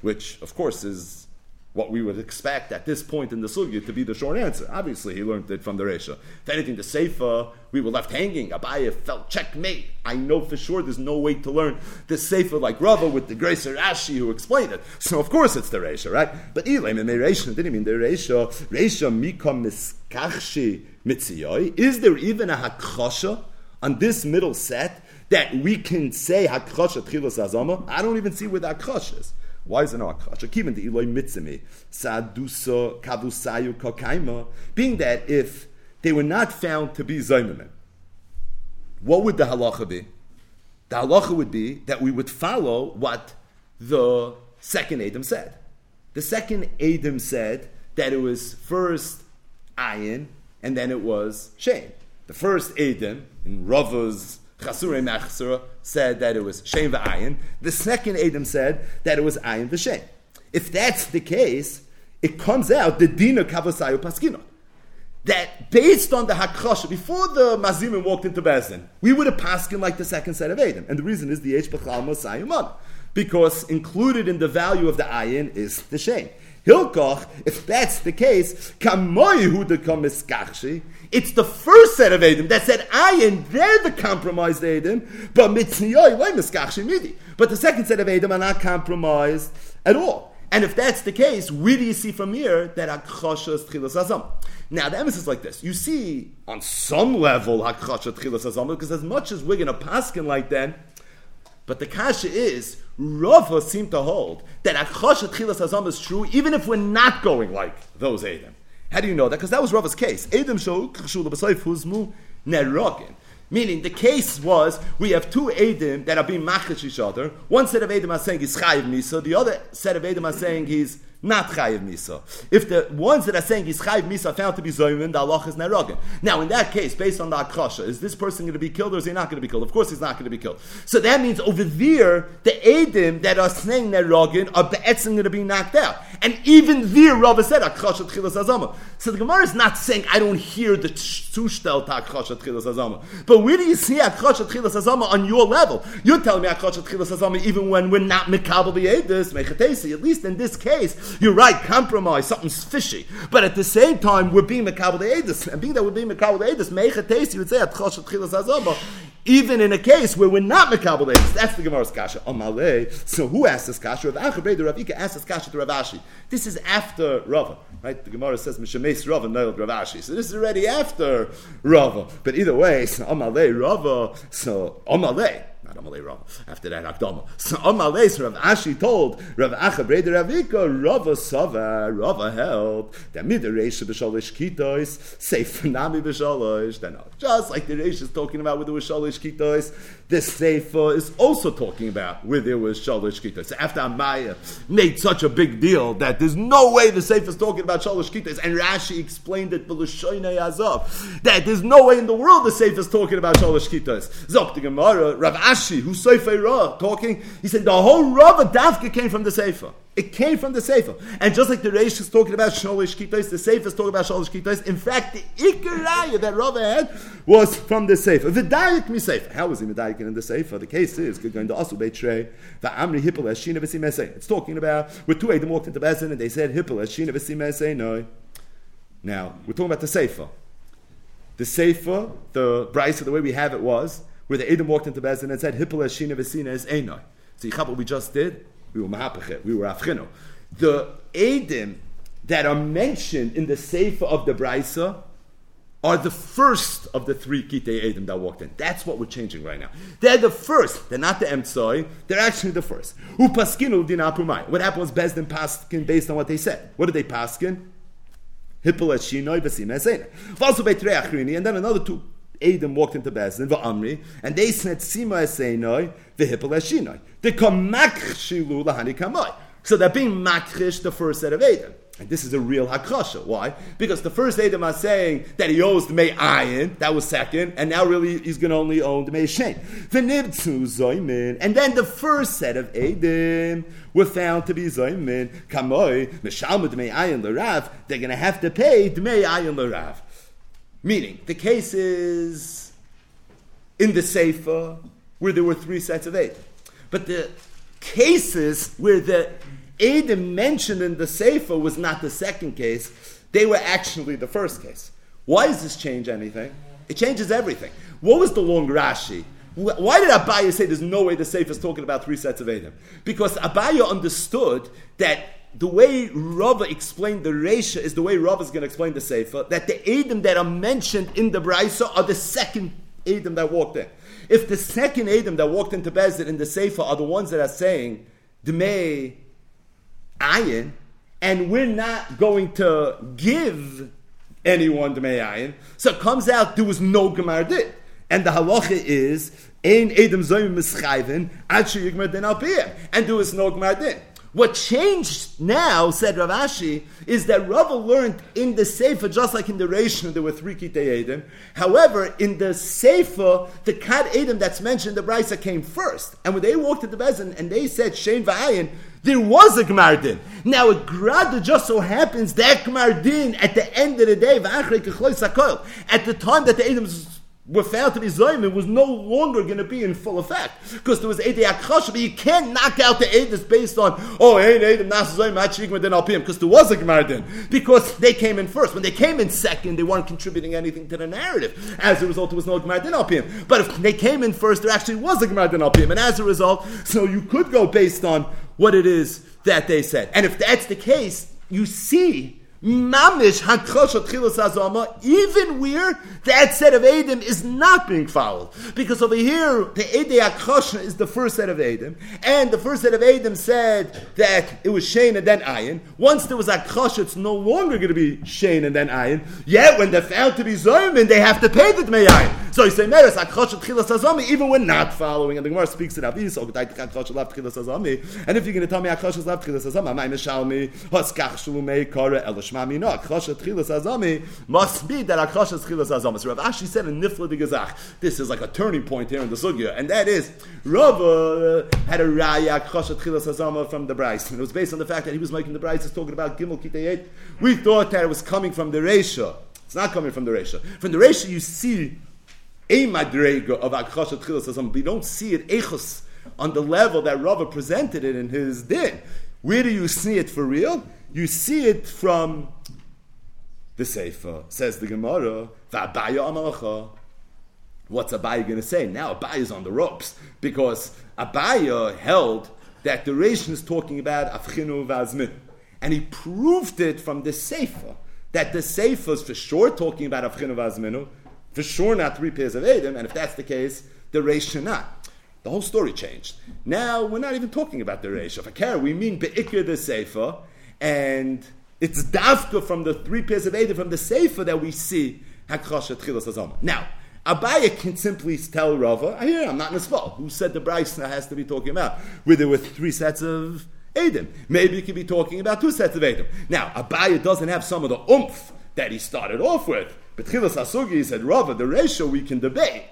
which of course is what we would expect at this point in the sugya to be the short answer. Obviously, he learned it from the Resha. If anything, the Seifa, we were left hanging. Abaya felt checkmate. I know for sure there's no way to learn the Seifa like Rava with the Gracer Rashi who explained it. So, of course, it's the Resha, right? But Elam and Resha didn't mean the Resha. Resha mikam miskachshi mitziyoi. Is there even a hakosha on this middle set that we can say hakosha tchilas azama? I don't even see where that hakosha is. Why is it not being that if they were not found to be zaymamin, what would the halacha be? The halacha would be that we would follow what the second Adam said. The second Adam said that it was first ayin and then it was shame. The first Adam in Rava's Chasurei Machsura said that it was Shem v'ayin. The second Adam said that it was ayin v'shem. If that's the case, it comes out the dina kavasayu paskino. That based on the hakrasha, before the mazimim walked into Bezin, we would have paskin like the second set of Adam. And the reason is the H Bechal Mosayimon. Because included in the value of the ayin is the shame. Hilkoch, if that's the case, kamoy the miskachshi. It's the first set of Edom that said ayin, they're the compromised Edom, but? But the second set of Edom are not compromised at all. And if that's the case, where do you see from here that Akchasha Tchilas Azam? Now, the emphasis is like this. You see, on some level, Akchasha Tchilas Azam, because as much as we're going to paskin like that, but the kasha is, Rava seem to hold that Akchasha Tchilas Azam is true, even if we're not going like those Edom. How do you know that? Because that was Rava's case. Meaning, the case was we have two Edim that are being machish each other. One set of Edim are saying he's Chayiv Misa, the other set of Edim are saying he's not Chayiv Misa. If the ones that are saying he's Chayiv Misa found to be Zoymin, the Allah is Nerogin. Now, in that case, based on the Akasha, is this person going to be killed or is he not going to be killed? Of course, he's not going to be killed. So that means over there, the Edim that are saying Nerogin are Be'etzim going to be knocked out. And even there, Rava said Akasha Tchilas Azama. So the Gemara is not saying, I don't hear the Zushtel to Akasha Tchilas Azama. But where do you see Akasha Tchilas Azama on your level? You're telling me Akasha Tchilas Azama even when we're not Mikabel the Edis, Mechatesi. At least in this case, you're right, compromise, something's fishy. But at the same time, we're being Makabal Edis. And being that we're being Makabal Edis, Meicha Tesi, you would say, even in a case where we're not Mekabal That's the Gemara's Kasha. Amalei. So who asked this Kasha? Rav Acha the Rav Ika asked this Kasha to Rav Ashi. This is after Rava. Right? The Gemara says Mishameis Rava Noel Rav Ashi. So this is already after Rava. But either way, so Amalei Rava. So Amalei After that, Akdama. So Amalei, so Rav Ashi told Rav Acha Breder Ravika, Rava Sava, Rava held that mid the Reisha b'shalish kitos, safe nami b'shalish. Then just like the Reisha is talking about with the shalish kitos, this Sefer is also talking about where there was Shalish Kitas. After Abaya made such a big deal that there's no way the Sefer is talking about Shalish Kitas, and Rashi explained it Azov, that there's no way in the world the Sefer is talking about Shalish Kitas. Zok the Gemara, Rav Ashi, who's Sefer Ra, talking, he said the whole Rav Dafka came from the Sefer. It came from the Sefer. And just like the Reish is talking about Shalish Kitos, the Sefer is talking about Shalish Kitos. In fact, the Ikaraya that Rava had was from the Sefer. V'dayik mi Sefer. How was he medayik in the Sefer? The case is going to Asu Beitrei, V'amri Hippel Eshina V'simesei. It's talking about where two Edom walked into Bezin and they said Hippel Eshina V'simesei. No. Now, we're talking about the Sefer. The Sefer, the Bryce, the way we have it was, where the Edom walked into Bezin and said Hippel Eshina V'sina is Einoi. So you what we just did? We were mahapachet, we were afchino. The edim that are mentioned in the sefer of the brisa are the first of the three kitei edim that walked in. That's what we're changing right now. They're the first. They're not the emtsoi. They're actually the first. Upaskinu dinapumai. What happened was Bezdin paskin based on what they said. What did they paskin? Hippel et shinoi v'sim Also and then another two Adam walked into Bezdin, Amri, and they said, Sima V'hippel Eshinoi. They come Makchilu Lahani Kamoi. So they're being Makrish the first set of Adam. And this is a real hakrasha. Why? Because the first Adam is saying that he owes the May Ayin, that was second, and now really he's going to only own the May Shein. V'nibtzu Zoymin. And then the first set of Adam were found to be Zoymin. Kamoi, Ayin L'Rav. They're going to have to pay May Ayin L'Rav. Meaning, the case is in the Sefer where there were three sets of eight. But the cases where the Adam mentioned in the Sefer was not the second case, they were actually the first case. Why does this change anything? It changes everything. What was the long Rashi? Why did Abaya say there's no way the Sefer is talking about three sets of Adam? Because Abaya understood that the way Rava explained the Resha is the way Rava is going to explain the Sefer, that the Adam that are mentioned in the Braisa are the second Adam that walked in. If the second Adam that walked into Bezit in the Sefer are the ones that are saying, Dmei Ayin, and we're not going to give anyone Dmei Ayin, so it comes out there was no Gemar Din. And the halacha is, Ein Adam Zoyim Mischayvin, Ad Yigmar Din Al And there was no Gemar Din. What changed now, said Rav Ashi, is that Rava learned in the Sefer, just like in the Rishon, there were three Kitei Edom. However, in the Sefer, the Kad Edom that's mentioned, the Brisa came first. And when they walked to the Bezin and they said Shein Va'ayin, there was a Gmardin. Now, a Grada just so happens that Gmardin, at the end of the day, at the time that the Edoms to be Zoyim, was no longer going to be in full effect. Because there was Eidei Akrosh, but you can't knock out the Eidus based on, oh, hey, Eidei Nas Zoyim, Hachik, then Alpiyim, because there was a Gemara then. Because they came in first. When they came in second, they weren't contributing anything to the narrative. As a result, there was no Gemara then Alpiyim. But if they came in first, there actually was a Gemara then Alpiyim. And as a result, so you could go based on what it is that they said. And if that's the case, you see Mamish even where that set of Adam is not being followed. Because over here, the Ede hakrosha is the first set of Adam, and the first set of Adam said that it was Shane and then Ayin. Once there was hakrosha, it's no longer going to be Shane and then Ayin. Yet when they're found to be Zoymin, they have to pay the Dmei Ayin. So you say, Meres hakrosha tchilas azama, even when not following. And the Gemara speaks in Avis, and if you're going to tell me hakrosha left tchilas azama, my mishalmi, haskach shulumei kore elish No, Akrasha Tchilas Azami must be that Akrasha Tchilas Azami. So Rav Ashi said in Nifla de Gazach, this is like a turning point here in the Sugya, and that is Rav uh, had a Raya Akrasha Tchilas Azami from the Bryce. And it was based on the fact that he was making the Bryce, is talking about Gimel Kitayet. We thought that it was coming from the Resha. It's not coming from the Resha. From the Resha, you see a madrega of Akrasha Tchilas Azami, but you don't see it Echos on the level that Rava presented it in his din. Where do you see it for real? You see it from the Sefer, says the Gemara. What's Abaya going to say? Now Abaya is on the ropes because Abaya held that the Rishon is talking about Afchinu Vazmin. And he proved it from the Sefer, that the Sefer is for sure talking about Afchinu Vazminu, for sure not three pairs of Adam, and if that's the case, the Rishon not. The whole story changed. Now we're not even talking about the Reish. If I care, we mean Be'ikr the Sefer, and it's dafka from the three pairs of Adam from the Sefer that we see Hakrosh Chilas Now, Abaya can simply tell Rava, ah, I hear I'm not in a spot. Who said the Bryce has to be talking about? Where there were three sets of Adam. Maybe he could be talking about two sets of Adam. Now, Abaya doesn't have some of the oomph that he started off with. But Chilas Asugi said, Rava, the ratio we can debate.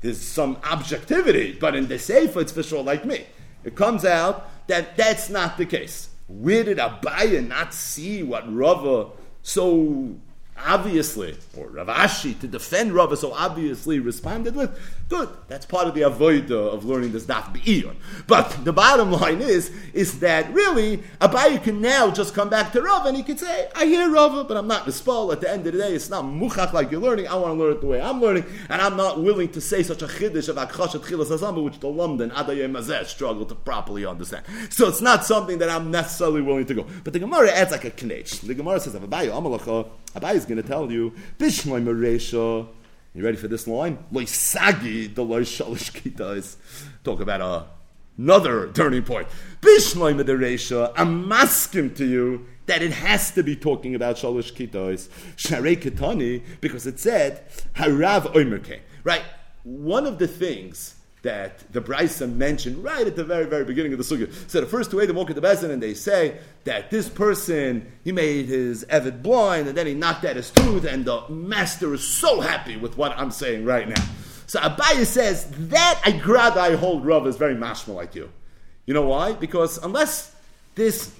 There's some objectivity, but in the Sefer, it's for sure like me. It comes out that that's not the case. Where did Abaya not see what Rava so obviously, or Rav Ashi to defend Rava so obviously responded with, good. That's part of the avoida of learning this daf be'iyun. But the bottom line is, is that really Abaye can now just come back to Rava and he can say, I hear Rava, but I'm not mispal. At the end of the day, it's not muchach like you're learning. I want to learn it the way I'm learning, and I'm not willing to say such a chiddush of akchashat chilas azamba, which the London Adayim Mazeh struggle to properly understand. So it's not something that I'm necessarily willing to go. But the Gemara adds like a knech. The Gemara says, Abaye amalacha Abai is going to tell you, Bishloim Maresha. You ready for this line? Loisagi the loy shalish kitas. Talk about a, another turning point. Bishloim Maresha. I'm asking to you that it has to be talking about shalish kitas. Sharei Kitani, because it said Harav Oimerke. Right? One of the things that the Brisa mentioned right at the very, very beginning of the sugya. So the first two Adam walk at the Bezin and they say that this person, he made his Evid blind and then he knocked out his tooth and the master is so happy with what I'm saying right now. So Abaya says, that I grad I hold Rav is very mashma like you. You know why? Because unless this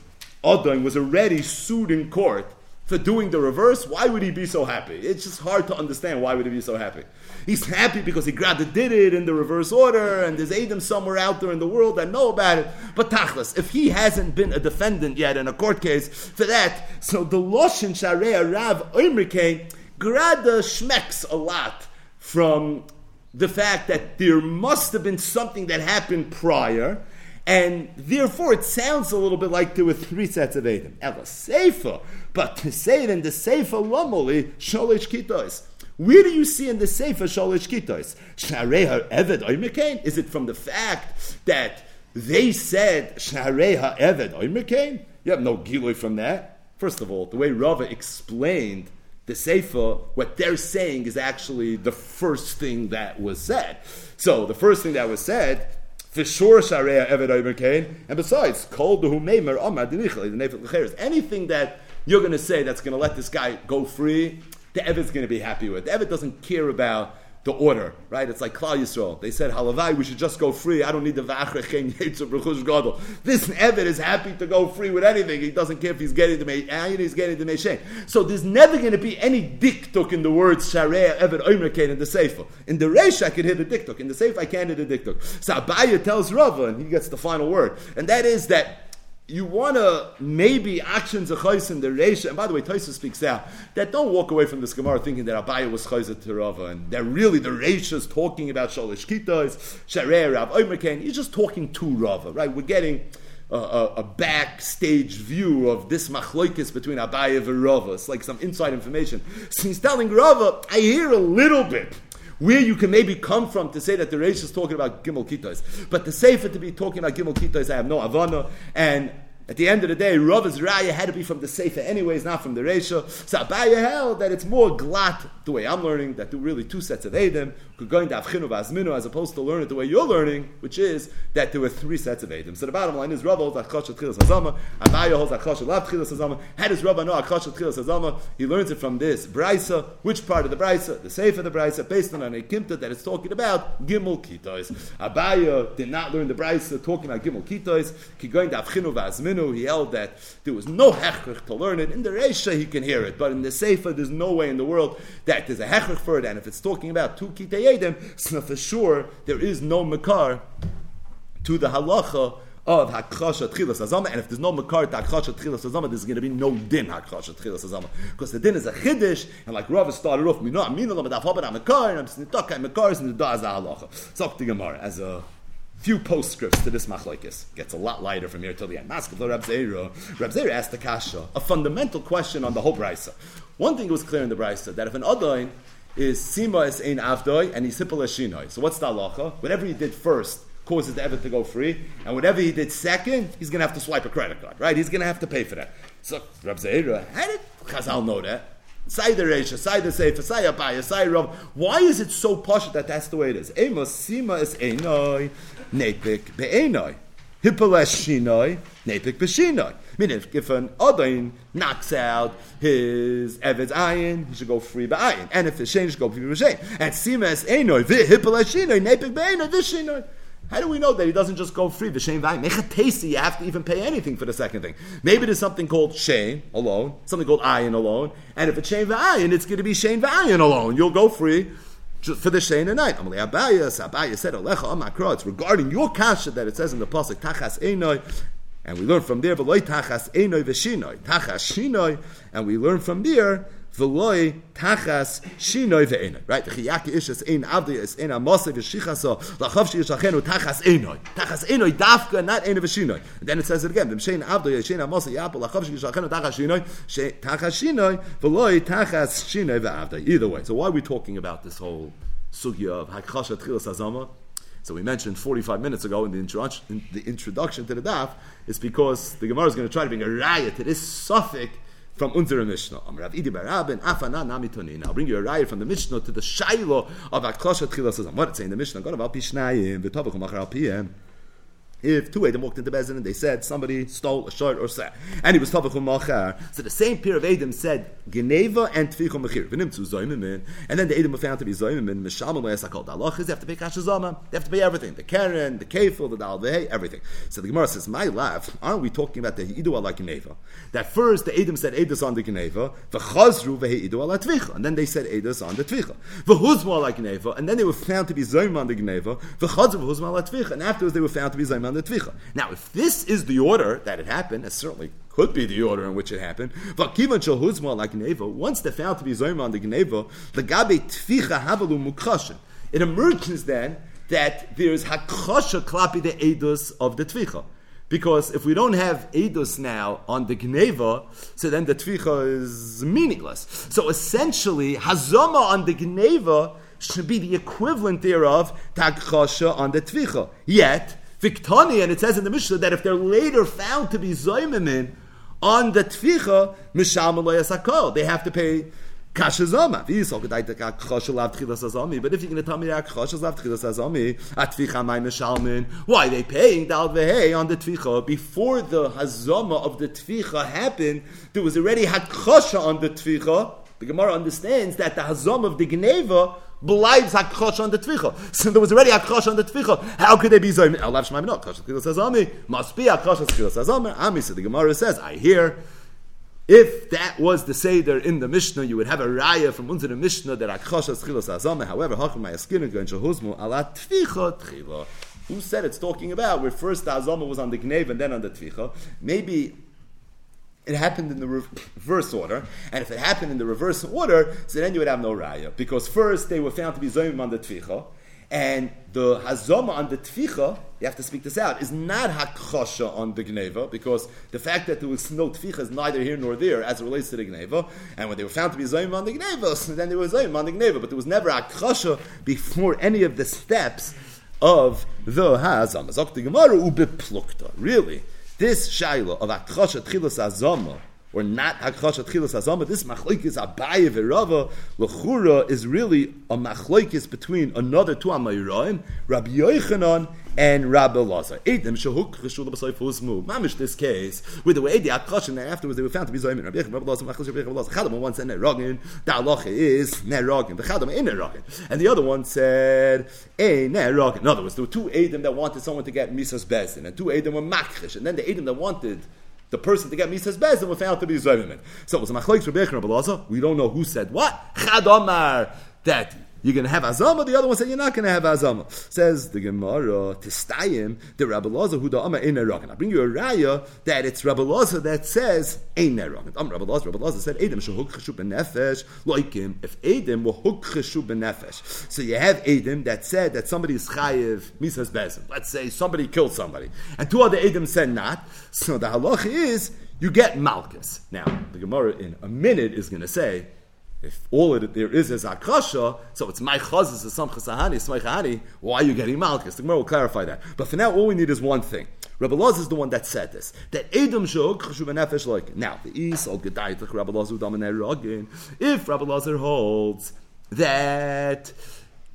Adon was already sued in court for doing the reverse, why would he be so happy? It's just hard to understand why would he be so happy. He's happy because he it, did it in the reverse order, and there's Adam somewhere out there in the world that know about it. But Tachlis, if he hasn't been a defendant yet in a court case for that, so the Loshin Sharei Rav Oimrike grada schmecks a lot from the fact that there must have been something that happened prior, and therefore it sounds a little bit like there were three sets of Adam. Ela Sefer, but to say it in the Sefer Lomoli, Sholish Kitos. Where do you see in the Sefer Shalish Kitos? Shareha Eved Oimekain? Is it from the fact that they said Shareha Eved Oimekain? You have no giloy from that. First of all, the way Rava explained the Sefer, what they're saying is actually the first thing that was said. So the first thing that was said, for sure Shareha Eved Oimekain, and besides, called the Humeimer Amad Anything that you're going to say that's going to let this guy go free, the Evid's going to be happy with. The Evid doesn't care about the order, right? It's like Klal Yisrael. They said, Halavai, we should just go free. I don't need the Vachrechen Yitzur B'chush Gadol. This Evid is happy to go free with anything. He doesn't care if he's getting the Me'ayin, eh, he's getting the Me'shen. So there's never going to be any diktuk in the words Sharei, Evid, Oimreken in the Sefer. In the Reish, I can hear the diktuk. In the Sefer, I can't hear the diktuk. So Abaya tells Rava, and he gets the final word. And that is that you want to maybe actions of chayis in the reisha. And by the way, Taisa speaks out that don't walk away from this Gemara thinking that Abaya was chayis to Rava and that really the reisha is talking about shalish kitas, sharei Rav Oimerken. You're just talking to Rava, right? We're getting. A, a, a, backstage view of this machloikis between Abaya and Rava. It's like some inside information. So he's telling Rava, I hear a little bit where you can maybe come from to say that the Reish is talking about Gimel Kitos. But to say for to be talking about Gimel Kitos, I have no Avana. And at the end of the day, Rava's Raya had to be from the Sefer anyways, not from the Reisha. So Abaya held that it's more glat, the way I'm learning, that do really two sets of Adam, going to Avchinu Vazminu, as opposed to learn it the way you're learning, which is that there were three sets of Adam. So the bottom line is, Rava holds Akosha Tchilas Hazama, Abaya holds Akosha Lav Tchilas Hazama. How does Rava know Akosha Tchilas Hazama? He learns it from this Brisa. Which part of the Brisa? The Sefer of the Brisa, based on an Ekimta that it's talking about Gimel Kitos. Abaya did not learn the Brisa talking about Gimel Kitos. He going to Avchinu Vazminu. Minu, he held that there was no hechrich to learn it. In the Reisha, he can hear it, but in the Sefer, there's no way in the world that there's a hechrich for it. And if it's talking about two kitei yedim, so for sure there is no makar to the halacha of Hakrasha Tchilas Azama, and if there's no Makar to Hakrasha Tchilas Azama, there's going to be no din Hakrasha Tchilas Azama. Because the din is a Chiddish, and like Rav started off, Lam Adaf Hoban Amakar, and I'm Snitaka Makar, and the Da is Halacha. The Gemara, as a few postscripts to this machlokes. Gets a lot lighter from here till the end. Maskav Rab Zera. Rab Zera asked the kasha, a fundamental question on the whole brisa. One thing was clear in the brisa that if an adain is sima is ein avdoi and he's hippel. So what's the halacha? Whatever he did first causes the evet to go free, and whatever he did second, he's going to have to swipe a credit card, right? He's going to have to pay for that. So Rab Zera, how did Chazal know that? Say the Reisha, say the Sefer, say Abaya, say Rav. Why is it so posh that that's the way it is? Amos Sima is Einoi, Nepik Be'enoi. Hippoles Shinoi, Nepik Be'shinoi. Meaning, if, if an Odain knocks out his Eved's ayin, he should go free by ayin, And if his Shein, he should go free B'shein. And Sima is Einoi, Hippoles Shinoi, Nepik Be'enoi, V'shinoi. How do we know that he doesn't just go free? V'shem v'ayim. Mechatesi, you have to even pay anything for the second thing. Maybe there's something called shein alone, something called ayin alone, and if it's shein v'ayin, it's going to be shein v'ayin alone. You'll go free for the shein and night. Amalei Abaya, Abaya said, Alecha Amakra, it's regarding your kasha that it says in the Pasuk, Tachas Einoi, and we learn from there, V'loi Tachas Einoi v'shinoi, Tachas Shinoi, and we learn from there, v'loy tachas shinoi ve'enoi. Right? Chiyaki ishas ein avdi is ein amose v'shichaso lachav shiyishachenu tachas einoi. Tachas einoi dafka, not ein v'shinoi. And then it says it again. V'mshein avdi is ein amose yapel lachav shiyishachenu tachas shinoi tachas shinoi v'loy tachas shinoi ve'avdi. Either way. So why are we talking about this whole sugya of hakchasha tchilas azama? So we mentioned 45 minutes ago in the introduction, in the introduction to the daf, is because the Gemara is going to try to bring a riot to this suffix from unserer Mishnah. Am Rav Idi Barabin, Afana Nami Tonin. I'll bring you a riot from the Mishnah to the Shailo of Akosha Tchilas What it say in the Mishnah? God of Al Pishnayim, V'Tovach Machar Al PM if two Edom walked into Bezin and they said somebody stole a shirt or set, and he was Tavachum Machar, so the same pair of Edom said Geneva and Tvichum Zoymimin, and then the Edom were found to be Zoymimin, Mishamim Le'esakol Dalachis, they have to pay Kashazama, they have to pay everything, the Karen, the Kefil, the Dalveh, everything. So the Gemara says, my laugh, aren't we talking about the Idu ala Geneva? That first the Edom said Edus on the Geneva, V'chazru V'he ala Tvicha, and then they said Edus on the Tvicha. V'huzma ala Geneva, and then they were found to be Zoym on the Geneva, V'chazru V'huzma ala Tvicha, and afterwards they were found to be Zoym on the Tvicha. Now, if this is the order that it happened, it certainly could be the order in which it happened. Vakivan shel like gneva. Once they're found to be Zoyma on the Gneva, the Gabe Tficha Havalu Mukrashin. It emerges then that there is Hakrasha Klapi the Edus of the Tficha. Because if we don't have Edus now on the Gneva, so then the Tficha is meaningless. So essentially, Hazama on the Gneva should be the equivalent thereof to Hakrasha on the Tficha. Yet, Viktani, and it says in the Mishnah that if they're later found to be Zoymimin on the Tficha, Mishamal they have to pay Kashazama. But if you're going to tell me that Kashazam Tchilas Atficha my Mishalmin, why they paying Dal on the Tficha? Before the Hazama of the Tficha happened, there was already Hakasha on the Tficha. The Gemara understands that the Hazam of the Geneva belies hakrosh on the tvicha. So there was already hakrosh on the tvicha. How could they be zoyim? Elav shmaim no. Hakrosh tvicha says ami. Must be hakrosh tvicha says ami. So the Gemara says, I hear. If that was the seder in the Mishnah, you would have a raya from under the Mishnah that hakrosh tvicha says ami. However, hacham ma'askin going shahuzmu ala tvicha tchiva. Who said it's talking about where first the was on the gnev and then on the tvicha? Maybe it happened in the reverse order, and if it happened in the reverse order, so then you would have no raya. Because first they were found to be zoyim on the tficha, and the hazoma on the tficha, you have to speak this out, is not hakchosha on the gneva, because the fact that there was no tficha is neither here nor there as it relates to the gneva, and when they were found to be zoyim on the gneva, (laughs) so then they were zoyim on the gneva, but there was never hakchosha before any of the steps of the hazama. Really, this shaila of akchosha tchilas azama, or not akchosha tchilas azama, this machlokes abaye v'rava lechura is really a machlokes between another two amayraim, Rabbi Yochanan and Rabbi Lazar. Edem shehuk cheshul b'soy fuzmu. Mamish this case with the way the akrosh and afterwards they were found to be zoyim. Rabbi Yochanan, Rabbi Lazar, Machlis Rabbi Lazar. Chadam one said nerogin. The halacha is nerogin. The chadam ain't nerogin. And the other one said a nerogin. In other words, there were two Edom that wanted someone to get misas bezin, and two Edom were makrish, and then the Edom that wanted the person to get misas bezin were found to be zoyim. So it was a machlokes Rabbi Yochanan, Rabbi. We don't know who said what. Chad Omar that you're going to have azama. The other one said you're not going to have azama. Says the Gemara, Tistayim, the Rabbi Lazar who Amma in Erogan. I bring you a raya that it's Rabbi Lazar that says Ein Erogan. Um, Rabbi Lazar, Rabbi Lazar said Edom shehuk cheshu benefesh loikim. If Edom will hook cheshu benefesh, so you have Edom that said that somebody is chayiv misas bezin. Let's say somebody killed somebody, and two other Edom said not. So the halacha is you get malchus. Now the Gemara in a minute is going to say if all it, there is is akasha, so it's my chazis is some chasahani, smaychani, why are you getting malchus? The Gemara will clarify that. But for now, all we need is one thing. Rabbi Loz is the one that said this. That Edom shog chashuv nefesh like. Now, the East, all gedayt, like Rabbi Loz udam If Rabbi Lozer holds that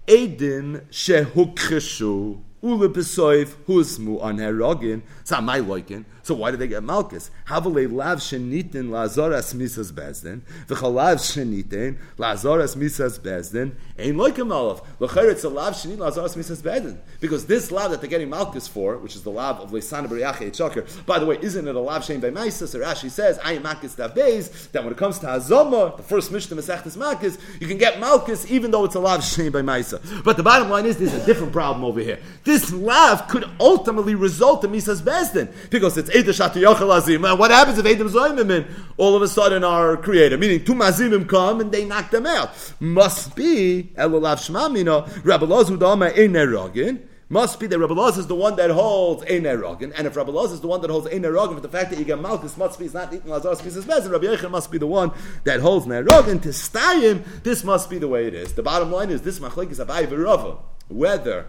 Edom shehuk chashuv ule besoif husmu on herogin, it's not my loikin, so why did they get Malchus? Havale lav shenitin lazaras misas bezdin, v'chalav shenitin lazaras misas bezdin, ain't like a malav. L'chayr it's a lav shenitin lazaras misas bezdin. Because this lav that they're getting Malchus for, which is the lav of Leisana B'riyache Echaker, by the way, isn't it a lav shem by Maisa? So Rashi says, I am Malchus Davbeis, that when it comes to Hazoma, the first Mishnah Masechtas Malchus, you can get Malchus even though it's a lav shem by. But the bottom line is, there's a different problem over here. This lav could ultimately result in Misas Bezdin, because it's what happens if Adam Zoimim all of a sudden are created? Meaning two Mazimim come and they knock them out. Must be Elulav Shmamino, Rabbi Lozu Dama in Erogin. Must be that Rabbi Loz is the one that holds Ein Erogin, and if Rabbi Loz is the one that holds Ein Erogin, for the fact that you get Malchus must be is not eating Lazarus pieces bezin, Rabbi Yechon must be the one that holds Ein Erogin. To Stayim, this must be the way it is. The bottom line is this Machlek is Abai V'Rava. Whether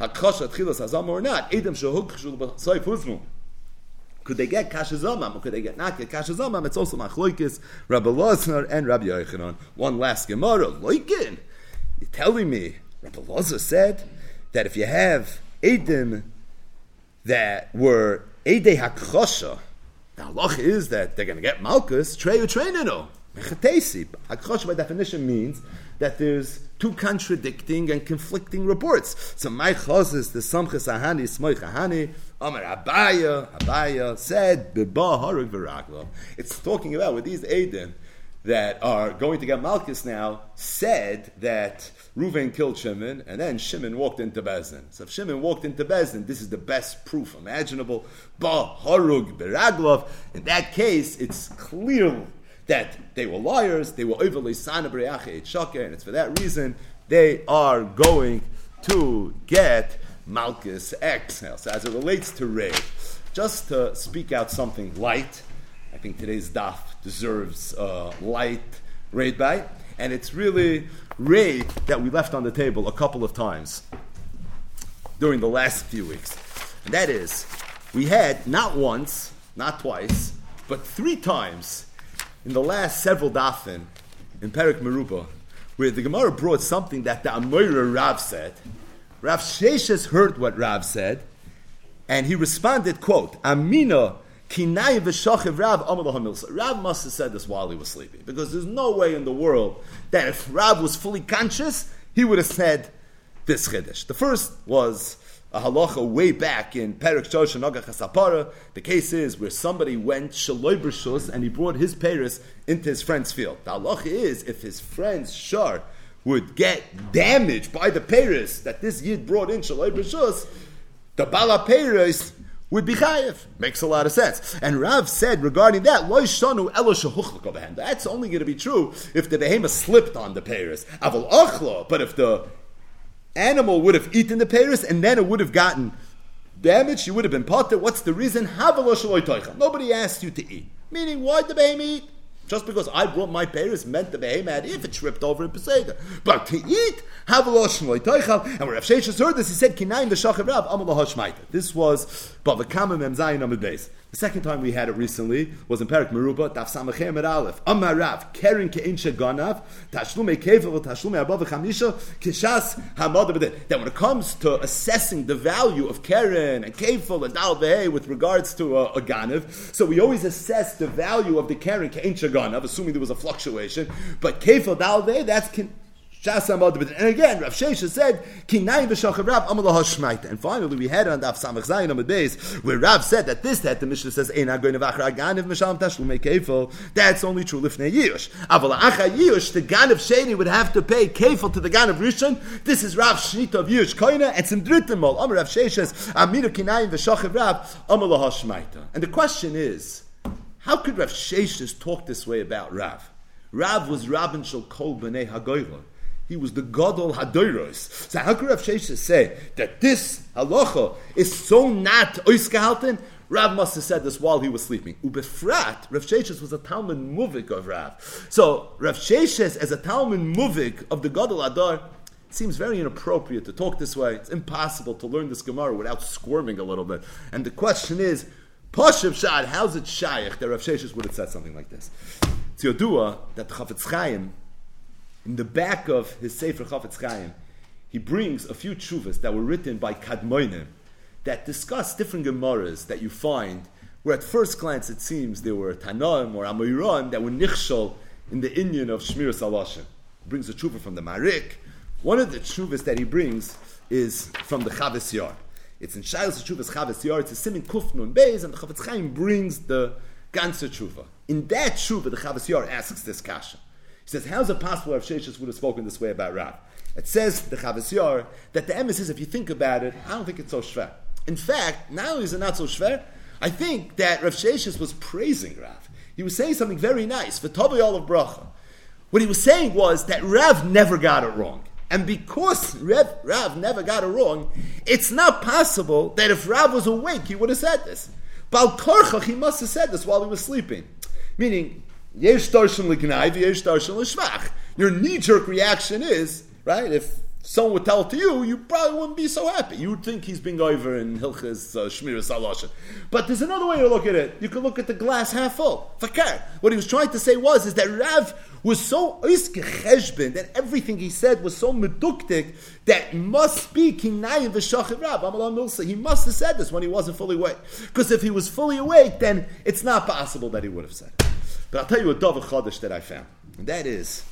Hakosha Tchilas Hazam or not, Edom Shahuk Shul Soif Huzmu. Could they get kashazamam or could they get not get kashazamam? It's also machloikis, Rabbi Lozner and Rabbi Yochanan. One last Gemara, loikin. You're telling me Rabbi Lozner said that if you have edim that were edei hakchosha, the halach is that they're going to get malchus treyu treinino. Mechatesi. Hakchosha by definition means that there's two contradicting and conflicting reports. So my chos is the samchas ahani smoich ahani Amar Abaya, Abaya said. It's talking about with these Aiden that are going to get Malchus now said that Reuven killed Shimon, and then Shimon walked into Bezdin. So if Shimon walked into Bezdin, this is the best proof imaginable. Ba Harug Beraglov. In that case, it's clear that they were liars, they were overly sana and it's for that reason they are going to get Malchus exhale. So as it relates to raid, just to speak out something light, I think today's daf deserves uh, light raid by, and it's really raid that we left on the table a couple of times during the last few weeks. And that is, we had not once, not twice, but three times in the last several dafin in Perik Meruba, where the Gemara brought something that the Amora Rav said, Rav Sheshes heard what Rav said, and he responded, quote, Amina kinai v'shachiv Rav Rav must have said this while he was sleeping, because there's no way in the world that if Rav was fully conscious, he would have said this chiddush. The first was a halacha way back in Perik Shosh and. The case is where somebody went shaloi and he brought his Paris into his friend's field. The halacha is if his friend's shar would get damaged by the Paris that this Yid brought in Shalai B'Shus, the Bala Paris would be chayiv. Makes a lot of sense. And Rav said regarding that, That's only going to be true if the behemoth slipped on the Paris. But if the animal would have eaten the Paris and then it would have gotten damaged, you would have been potter. What's the reason? Nobody asked you to eat. Meaning, why the behemoth eat? Just because I brought my parents meant the behemoth if it tripped over in Peseda. But to eat, have a losh And when Rav Sheshes heard this, he said, Kinaim the Shachav Rav, Amal This was Bava Kama Mem Zayin Amid Beis. The second time we had it recently was in Perak Meruba, Daf Samachem et Aleph. Amar Rav, Keren Ke'in Sheganav, Tashlume Kevel, Tashlume Above Chamisha, Kishas Hamad That when it comes to assessing the value of Keren and Kevel and Dal with regards to a, a Ganav, so we always assess the value of the Keren Ke'in Sheganav, assuming there was a fluctuation. But Kevel Dal that's And again, Rav Shesha said, Kinai v'shachav Rav amalah hashmaita. And finally, we had on Daf Samach Zayin on the days where Rav said that this that the Mishnah says, Ein hagoyin avachar aganiv misham tashlumei kefil. That's only true lifnei yish. Aval acha yish, the gan of Sheni would have to pay kefil to the gan of Rishon. This is Rav Shnita of yish koina. It's in Drittimol. Amar Rav Shesha says, Amiru Kinai v'shachav Rav amalah hashmaita. And the question is, how could Rav Sheshes talk this way about Rav? Rav was Rabin Shal Kol B'nei Hagoyla. He was the Gadol Hadoros. So how could Rav Sheshes say that this halacha is so not oisgehalten? Rav must have said this while he was sleeping. Ubefrat, Rav Sheshes was a Talmud Muvik of Rav. So Rav Sheshes, as a Talmud Muvik of the Gadol Adar, it seems very inappropriate to talk this way. It's impossible to learn this Gemara without squirming a little bit. And the question is, Pashav Shad, how's it Shaykh that Rav Sheshes would have said something like this? It's Yodua that Chafetz Chaim, in the back of his Sefer Chafetz Chaim, he brings a few tshuvas that were written by Kadmoinim that discuss different Gemaras that you find where at first glance it seems there were Tanaim or Amoiran that were nichshol in the Indian of Shmir Salashim. He brings a tshuva from the Marik. One of the tshuvas that he brings is from the Chavis Yar. It's in Shailas Tshuvas Chavis Yar. It's a Simin Kufnun Beis, and the Chafetz Chaim brings the Ganser Tshuva. In that Tshuva, the Chavis Yar asks this kasha. Says, "How is it possible if Sheshes would have spoken this way about Rav?" It says the Chavis that the emes if you think about it, I don't think it's so shver. In fact, not only is it not so shver, I think that Rav Sheshes was praising Rav. He was saying something very nice. All of bracha. What he was saying was that Rav never got it wrong. And because Rav, Rav never got it wrong, it's not possible that if Rav was awake, he would have said this. Bal Korchach, he must have said this while he was sleeping. Meaning, Yesh Darshan Yesh Darshan L'shvach. Your knee-jerk reaction is, right, if someone would tell it to you, you probably wouldn't be so happy. You would think he's being over in Hilchas uh, Shmir Salasha. But there's another way to look at it. You could look at the glass half full. Fakar. What he was trying to say was is that Rav was so cheshbin that everything he said was so meduktik that must be kinayim v'shachim Rav. He must have said this when he wasn't fully awake. Because if he was fully awake, then it's not possible that he would have said. It. But I'll tell you a dove chodesh that I found, and that is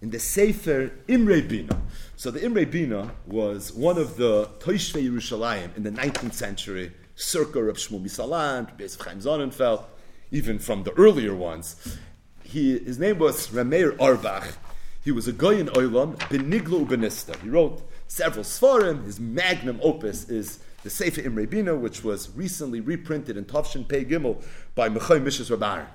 in the Sefer Imre Bina. So the Imre Bina was one of the Toishvei Yerushalayim in the 19th century, circa of Shmuel Misalant, Beis Chaim Sonnenfeld, even from the earlier ones. He, his name was Rameir Auerbach. He was a guy in Oilam, Beniglo Ubenista. He wrote several Svarim. His magnum opus is the Sefer Imre Bina, which was recently reprinted in Tavshin Pei Gimel by Mechai Mishas Rabbarim.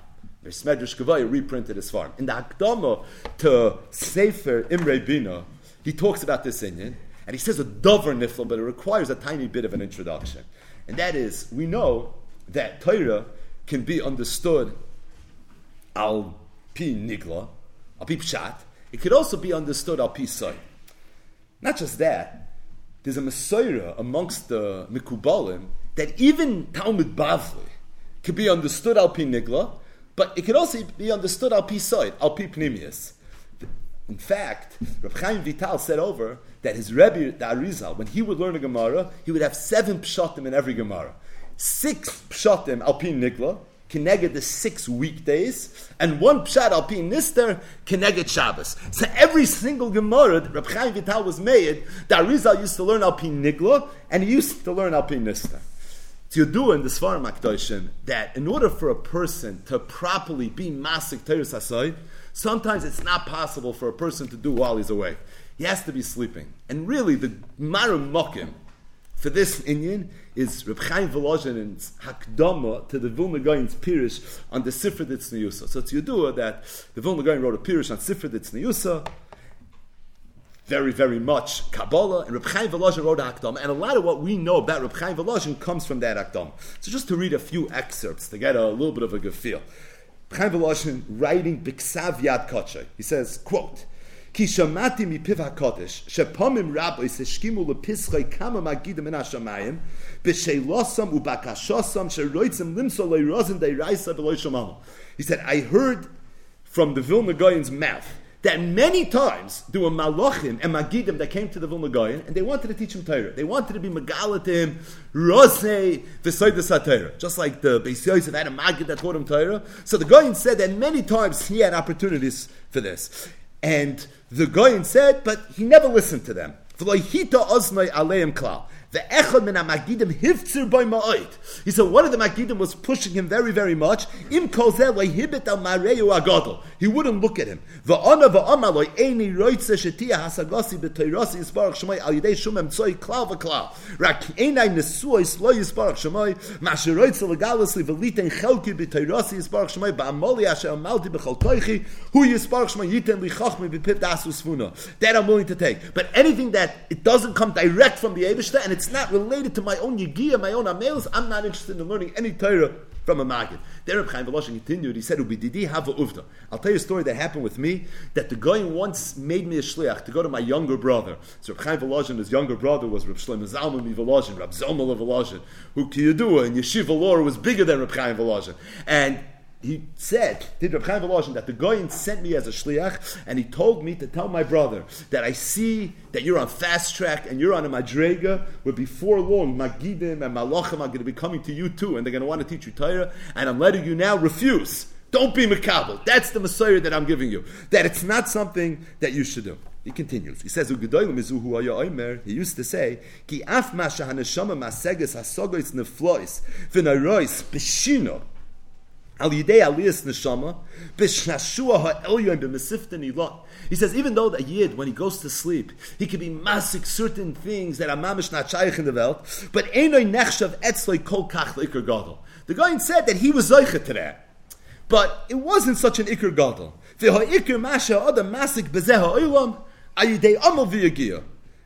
Medrash Kavaya reprinted his farm. In the Akdama to Sefer Imre Bina, he talks about this Indian, and he says a dover nifl, but it requires a tiny bit of an introduction. And that is, we know that Torah can be understood al pi nigla, al pi pshat. It could also be understood al pi soy. Not just that, there's a Messiah amongst the Mikubalim that even Talmud Bavli can be understood al pi nigla, but it can also be understood al pi al pi pnimius. In fact, Rav Chaim Vital said over that his Rebbe, the Arizal, when he would learn a Gemara, he would have seven pshatim in every Gemara. Six pshatim al pi nigla, connected the six weekdays, and one pshat al pi nister, connected Shabbos. So every single Gemara that Rav Chaim Vital was made, the Arizal used to learn al pi nigla, and he used to learn al pi nister. To do in the Svarim Akdoshim that in order for a person to properly be Masik Teres Hasoy, sometimes it's not possible for a person to do while he's awake. He has to be sleeping. And really, the Maram Mokim for this Indian is Reb Chaim Volozhin's Hakdama to the Vilna Gaon's Pirish on the Sifra Ditzniyusa. So it's Yudua that the Vilna Gaon wrote a Pirish on Sifra Ditzniyusa, very, very much Kabbalah, and Reb Chaim Volozhin wrote Akdam, and a lot of what we know about Reb Chaim Volozhin comes from that Akdam. So just to read a few excerpts to get a little bit of a good feel. Chaim Volozhin writing Biksav Yad Kotche, he says, quote, Ki shamati mi piv hakodesh, shepomim rabbi seshkimu lepischoi kama magidim in hashamayim, b'sheilosam ubakashosam sheroitzim limso leirozim deiraisa v'loishamam. He said, I heard from the Vilna Goyin's mouth, that many times there were malachim and magidim that came to the Vilna Gaon and they wanted to teach him Torah. They wanted to be megala to him, rosei v'soidas Torah. Just like the Beis Yosef had a magid that taught him Torah. So the Gaon said that many times he had opportunities for this. And the Goyin said, but he never listened to them. The echad min ma'oid. He said one of the magidim was pushing him very, very much. Im kol hibit al mareu agadol. He wouldn't look at him. Va'ana va'ama loy eini roitze shetia hasagasi b'toirasi yisbarach shemai al yidei shum emtzoi klal v'klal. Rak einai masher v'liten chelki ba'amoli asher amalti b'chol toichi hu yiten b'pit dasu. That I'm willing to take. But anything that it doesn't come direct from the Eibishter and it's it's not related to my own Yigia, my own Amelis, I'm not interested in learning any Torah from a Maggid. There Reb Chaim Volozhin continued, he said, Ubididi have uvda. I'll tell you a story that happened with me, that the guy once made me a shliach to go to my younger brother. So Reb Chaim Volozhin, his younger brother was Reb Shlomo Zalman Volozhin, Reb Zomel Volozhin, who Kiyadua in Yeshiva Law was bigger than Reb Chaim Volozhin. And he said, that the Goyin sent me as a shliach, and he told me to tell my brother that I see that you're on fast track and you're on a madrega, where before long, Magidim and Malachim are going to be coming to you too, and they're going to want to teach you Torah, and I'm letting you now refuse. Don't be makabel. That's the Messiah that I'm giving you. That it's not something that you should do. He continues. He says, He used to say, Ki af ma shahaneshama maseges hasogois neflois v'narois b'shino He says, even though the Yid, when he goes to sleep, he can be masik certain things that are mamish not shaykh in the world, but Einoi Nechshav Etzloi Kol Kach L'Ikr Gadol. The guy said that he was Zoicha to that. But it wasn't such an Ikr Gadol. V'ha'ikr Masha Adam Masik B'Zeh Ha'olam, Ayidei Amal V'Yagiyah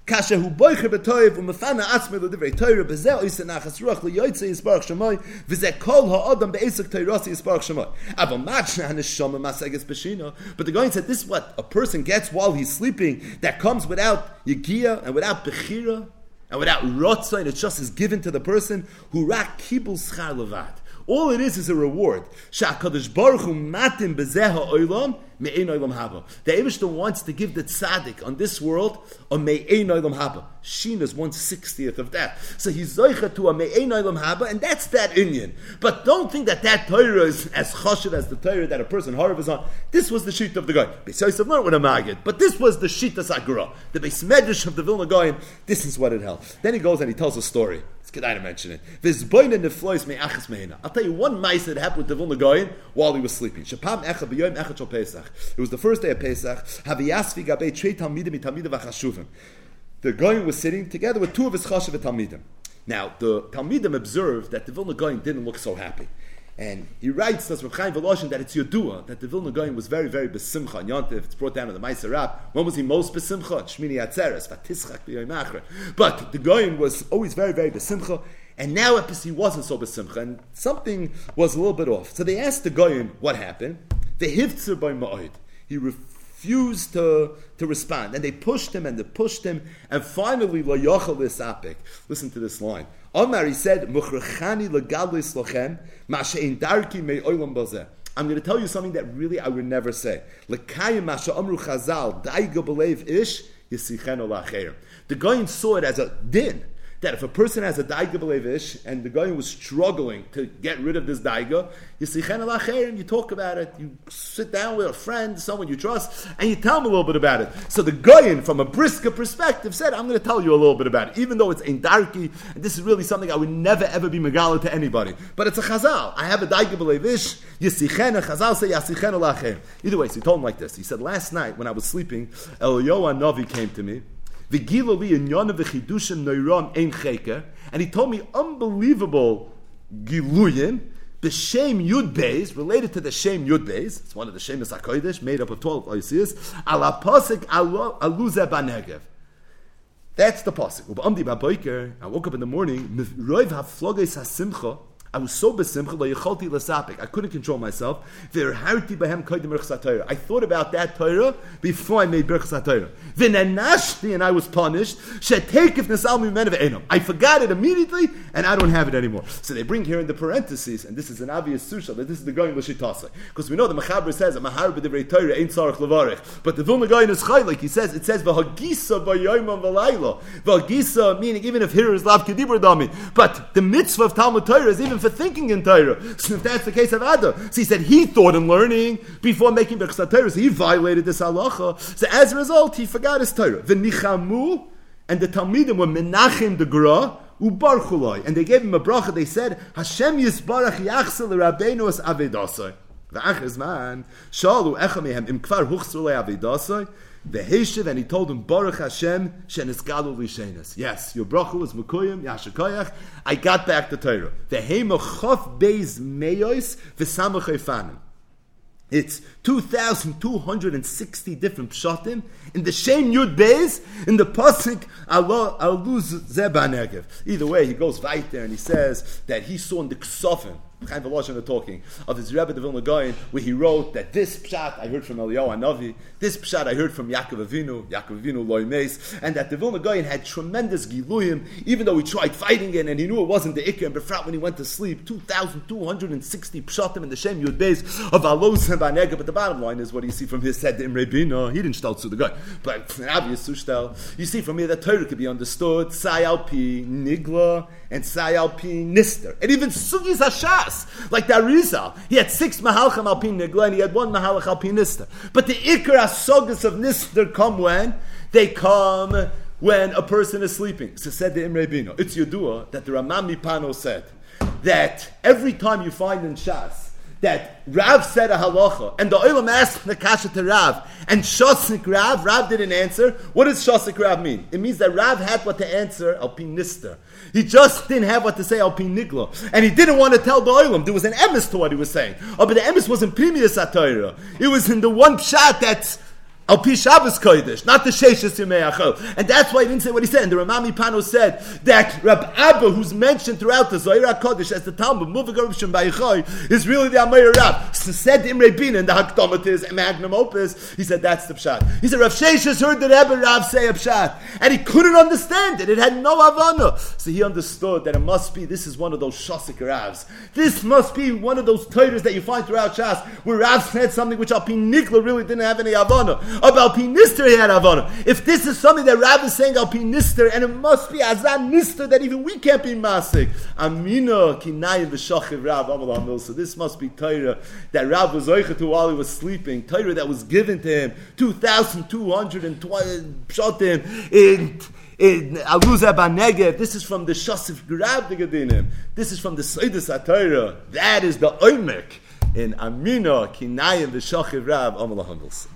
kasha hu boicher betoyv u mefana atzme lo divrei toyre beze oise nachas ruach lo yoytze yisbarach shamoy vize kol ha'odam be'esek toyrasi yisbarach shamoy. Ava machna haneshama masages beshino but the going said this is what a person gets while he's sleeping that comes without yigia and without bechira and without rotza and it just is given to the person who rak kibul schar levad all it is is a reward. Shakadosh Baruch matim bezeha oilam me'ein oilam haba. The Eibushter wants to give the tzaddik on this world a me'ein oilam haba. Shin is one sixtieth of that. So he's zoicha to a me'ein oilam haba, and that's that Indian. But don't think that that Torah is as choshev as the Torah that a person harav is on. This was the sheet of the guy. Besides, learned with a magid, but this was the sheet of Sagura, the base medrash of the Vilna Goyim. This is what it held. Then he goes and he tells a story. It's good to mention it. Vizboin the flois me achas meina. I'll tell you one mice that happened with Vilna Goyin while he was sleeping. Shapam echa b'yoyim echa Pesach. It was the first day of Pesach. Haviyasvi gabei trei talmidim talmidim v'chashuvim. The Goyin was sitting together with two of his chashuv talmidim. Now, the Talmidim observed that the Vilna Goyin didn't look so happy. And he writes, as Reb Chaim Volozhin, that it's Yodua, that the Vilna Goyim was very, very besimcha. And Yontif, it's brought down in the Meiser Rab. When was he most besimcha? Shmini Atzeres, Vatischak b'yoyim But the Goyim was always very, very besimcha. And now he wasn't so besimcha, and something was a little bit off. So they asked the Goyim what happened. The hivtzer by Ma'od. He refused to, to respond. And they pushed him and they pushed him. And finally, Lo Yochel Apik. Listen to this line. Omar, he said, legadlis lochem, ma'she'in darki. I'm going to tell you something that really I would never say. Lekayim masha amru chazal, daiga belev ish, yisichen olacheir. The Goyin saw it as a din that if a person has a daiga belevish and the guy was struggling to get rid of this daiga, you see you talk about it, you sit down with a friend, someone you trust, and you tell him a little bit about it. So the guy, from a brisker perspective, said, I'm going to tell you a little bit about it, even though it's in darky, and this is really something I would never ever be megala to anybody. But it's a chazal. I have a daiga belevish, yisichen, and chazal say yasichen. Either way, so he told him like this. He said, last night when I was sleeping, Eliyahu Navi came to me, and he told me unbelievable giluyim, the shame yud beis, related to the shame yud beis, it's one of the shames HaKodesh, made up of 12 oisias, ala posik aluze banegev. That's the pasuk. I woke up in the morning, I was so besimcha. I couldn't control myself. I thought about that Torah before I made berachas Torah. V'nanashti and I was punished. I forgot it immediately and I don't have it anymore. So they bring here in the parentheses, and this is an obvious susha that this is the going l'shitasa because we know the Machaber says Torah ain't sarach levarich, but the Vilna Goyin is chay like he says it says v'hagisa b'yoyim v'layla v'hagisa meaning even if here is lav kedibur dami, but the mitzvah of Talmud Torah is even him for thinking in Torah. So if that's the case of Ada, so he said he thought in learning before making Birchas Torah, so he violated this halacha. So as a result, he forgot his Torah. The Nichamu and the Talmidim were Menachem the Gra, Ubarchuloi, and they gave him a bracha. They said, Hashem Yisbarach Yachsel Rabbeinu as Avedasai. V'achaz man, Shalu Echamehem Im Kvar Huchsule Avedasai. The Heshiv, and he told him, Baruch Hashem, Sheniskalu Lishenas. Yes, your bracha was Mekuyim, Yashikoyach. I got back the Torah. The Hema Chof Beis Meyois, V'samach Efanim. It's 2,260 different pshatim in the Shem Yud Beis, in the Pasuk Aluz Zeba Either way, he goes right there and he says that he saw in the Ksofim, Chaim Volozhin talking of his Rebbe the Vilna Gaon, where he wrote that this pshat I heard from Eliyahu Hanavi, this pshat I heard from Yaakov Avinu, Yaakov Avinu Loy Meis, and that the Vilna Gaon had tremendous giluyim, even though he tried fighting it and he knew it wasn't the Iker, and Befrat when he went to sleep, 2,260 pshatim in the Shem Yud Beis of Alos and Banega, but the bottom line is what you see from his said Imre Bina, he didn't stelz to the guy, but obvious sushtel, you see from here that Torah could be understood, Sayal Pi Nigla, and Sayal Pi Nister, and even Sugis Hashas, like the Arizal. He had six Mahalchim Alpin Nigla and he had one Mahalach Alpin Nister. But the Ikar Asogas of Nister come when? They come when a person is sleeping. So said the Imre Bino. It's Yudua that the Rama MiPano said that every time you find in Shas that Rav said a halacha, and the Olam asked the kasha to Rav, and Shosik Rav, Rav didn't answer. What does Shosik Rav mean? It means that Rav had what to answer, Alpin Nister. He just didn't have what to say Alpin Nigla. And he didn't want to tell the Olam. There was an emes to what he was saying. Oh, but the emes wasn't Primius Atayra. It was in the one shot that's Al Pi Shabbos Kodesh, not the Sheshes Yemei Achel. And that's why he didn't say what he said. And the Rama MiPano said that Rab Abba, who's mentioned throughout the Zohar Kodesh as the Talmud, Muvagar Shem Bayichoy, is really the Amayr Rab. So said Imre Bin in the Hakdomatis, Magnum Opus, he said that's the Pshat. He said Rav Sheshes heard the Rebbe Rav say a Pshat, and he couldn't understand it. It had no Havana. So he understood that it must be, this is one of those Shosik Ravs. This must be one of those titles that you find throughout Shas, where Rav said something which Al Pi Nikla really didn't have any Havana of Alpinister he had Avana. If this is something that Rav is saying Alpinister, and it must be Azan Nister that even we can't be Masik. Amina Kinayim V'Shachiv Rav So this must be Torah that Rav was to while he was sleeping. Torah that was given to him 2,220 uh, Pshatim in in Aluza Banegev, this is from the Shasif Grab the Gedinim. This is from the Seidus HaTorah. That is the Oimek in Amina Kinayim V'Shachiv Rav Amalahangels.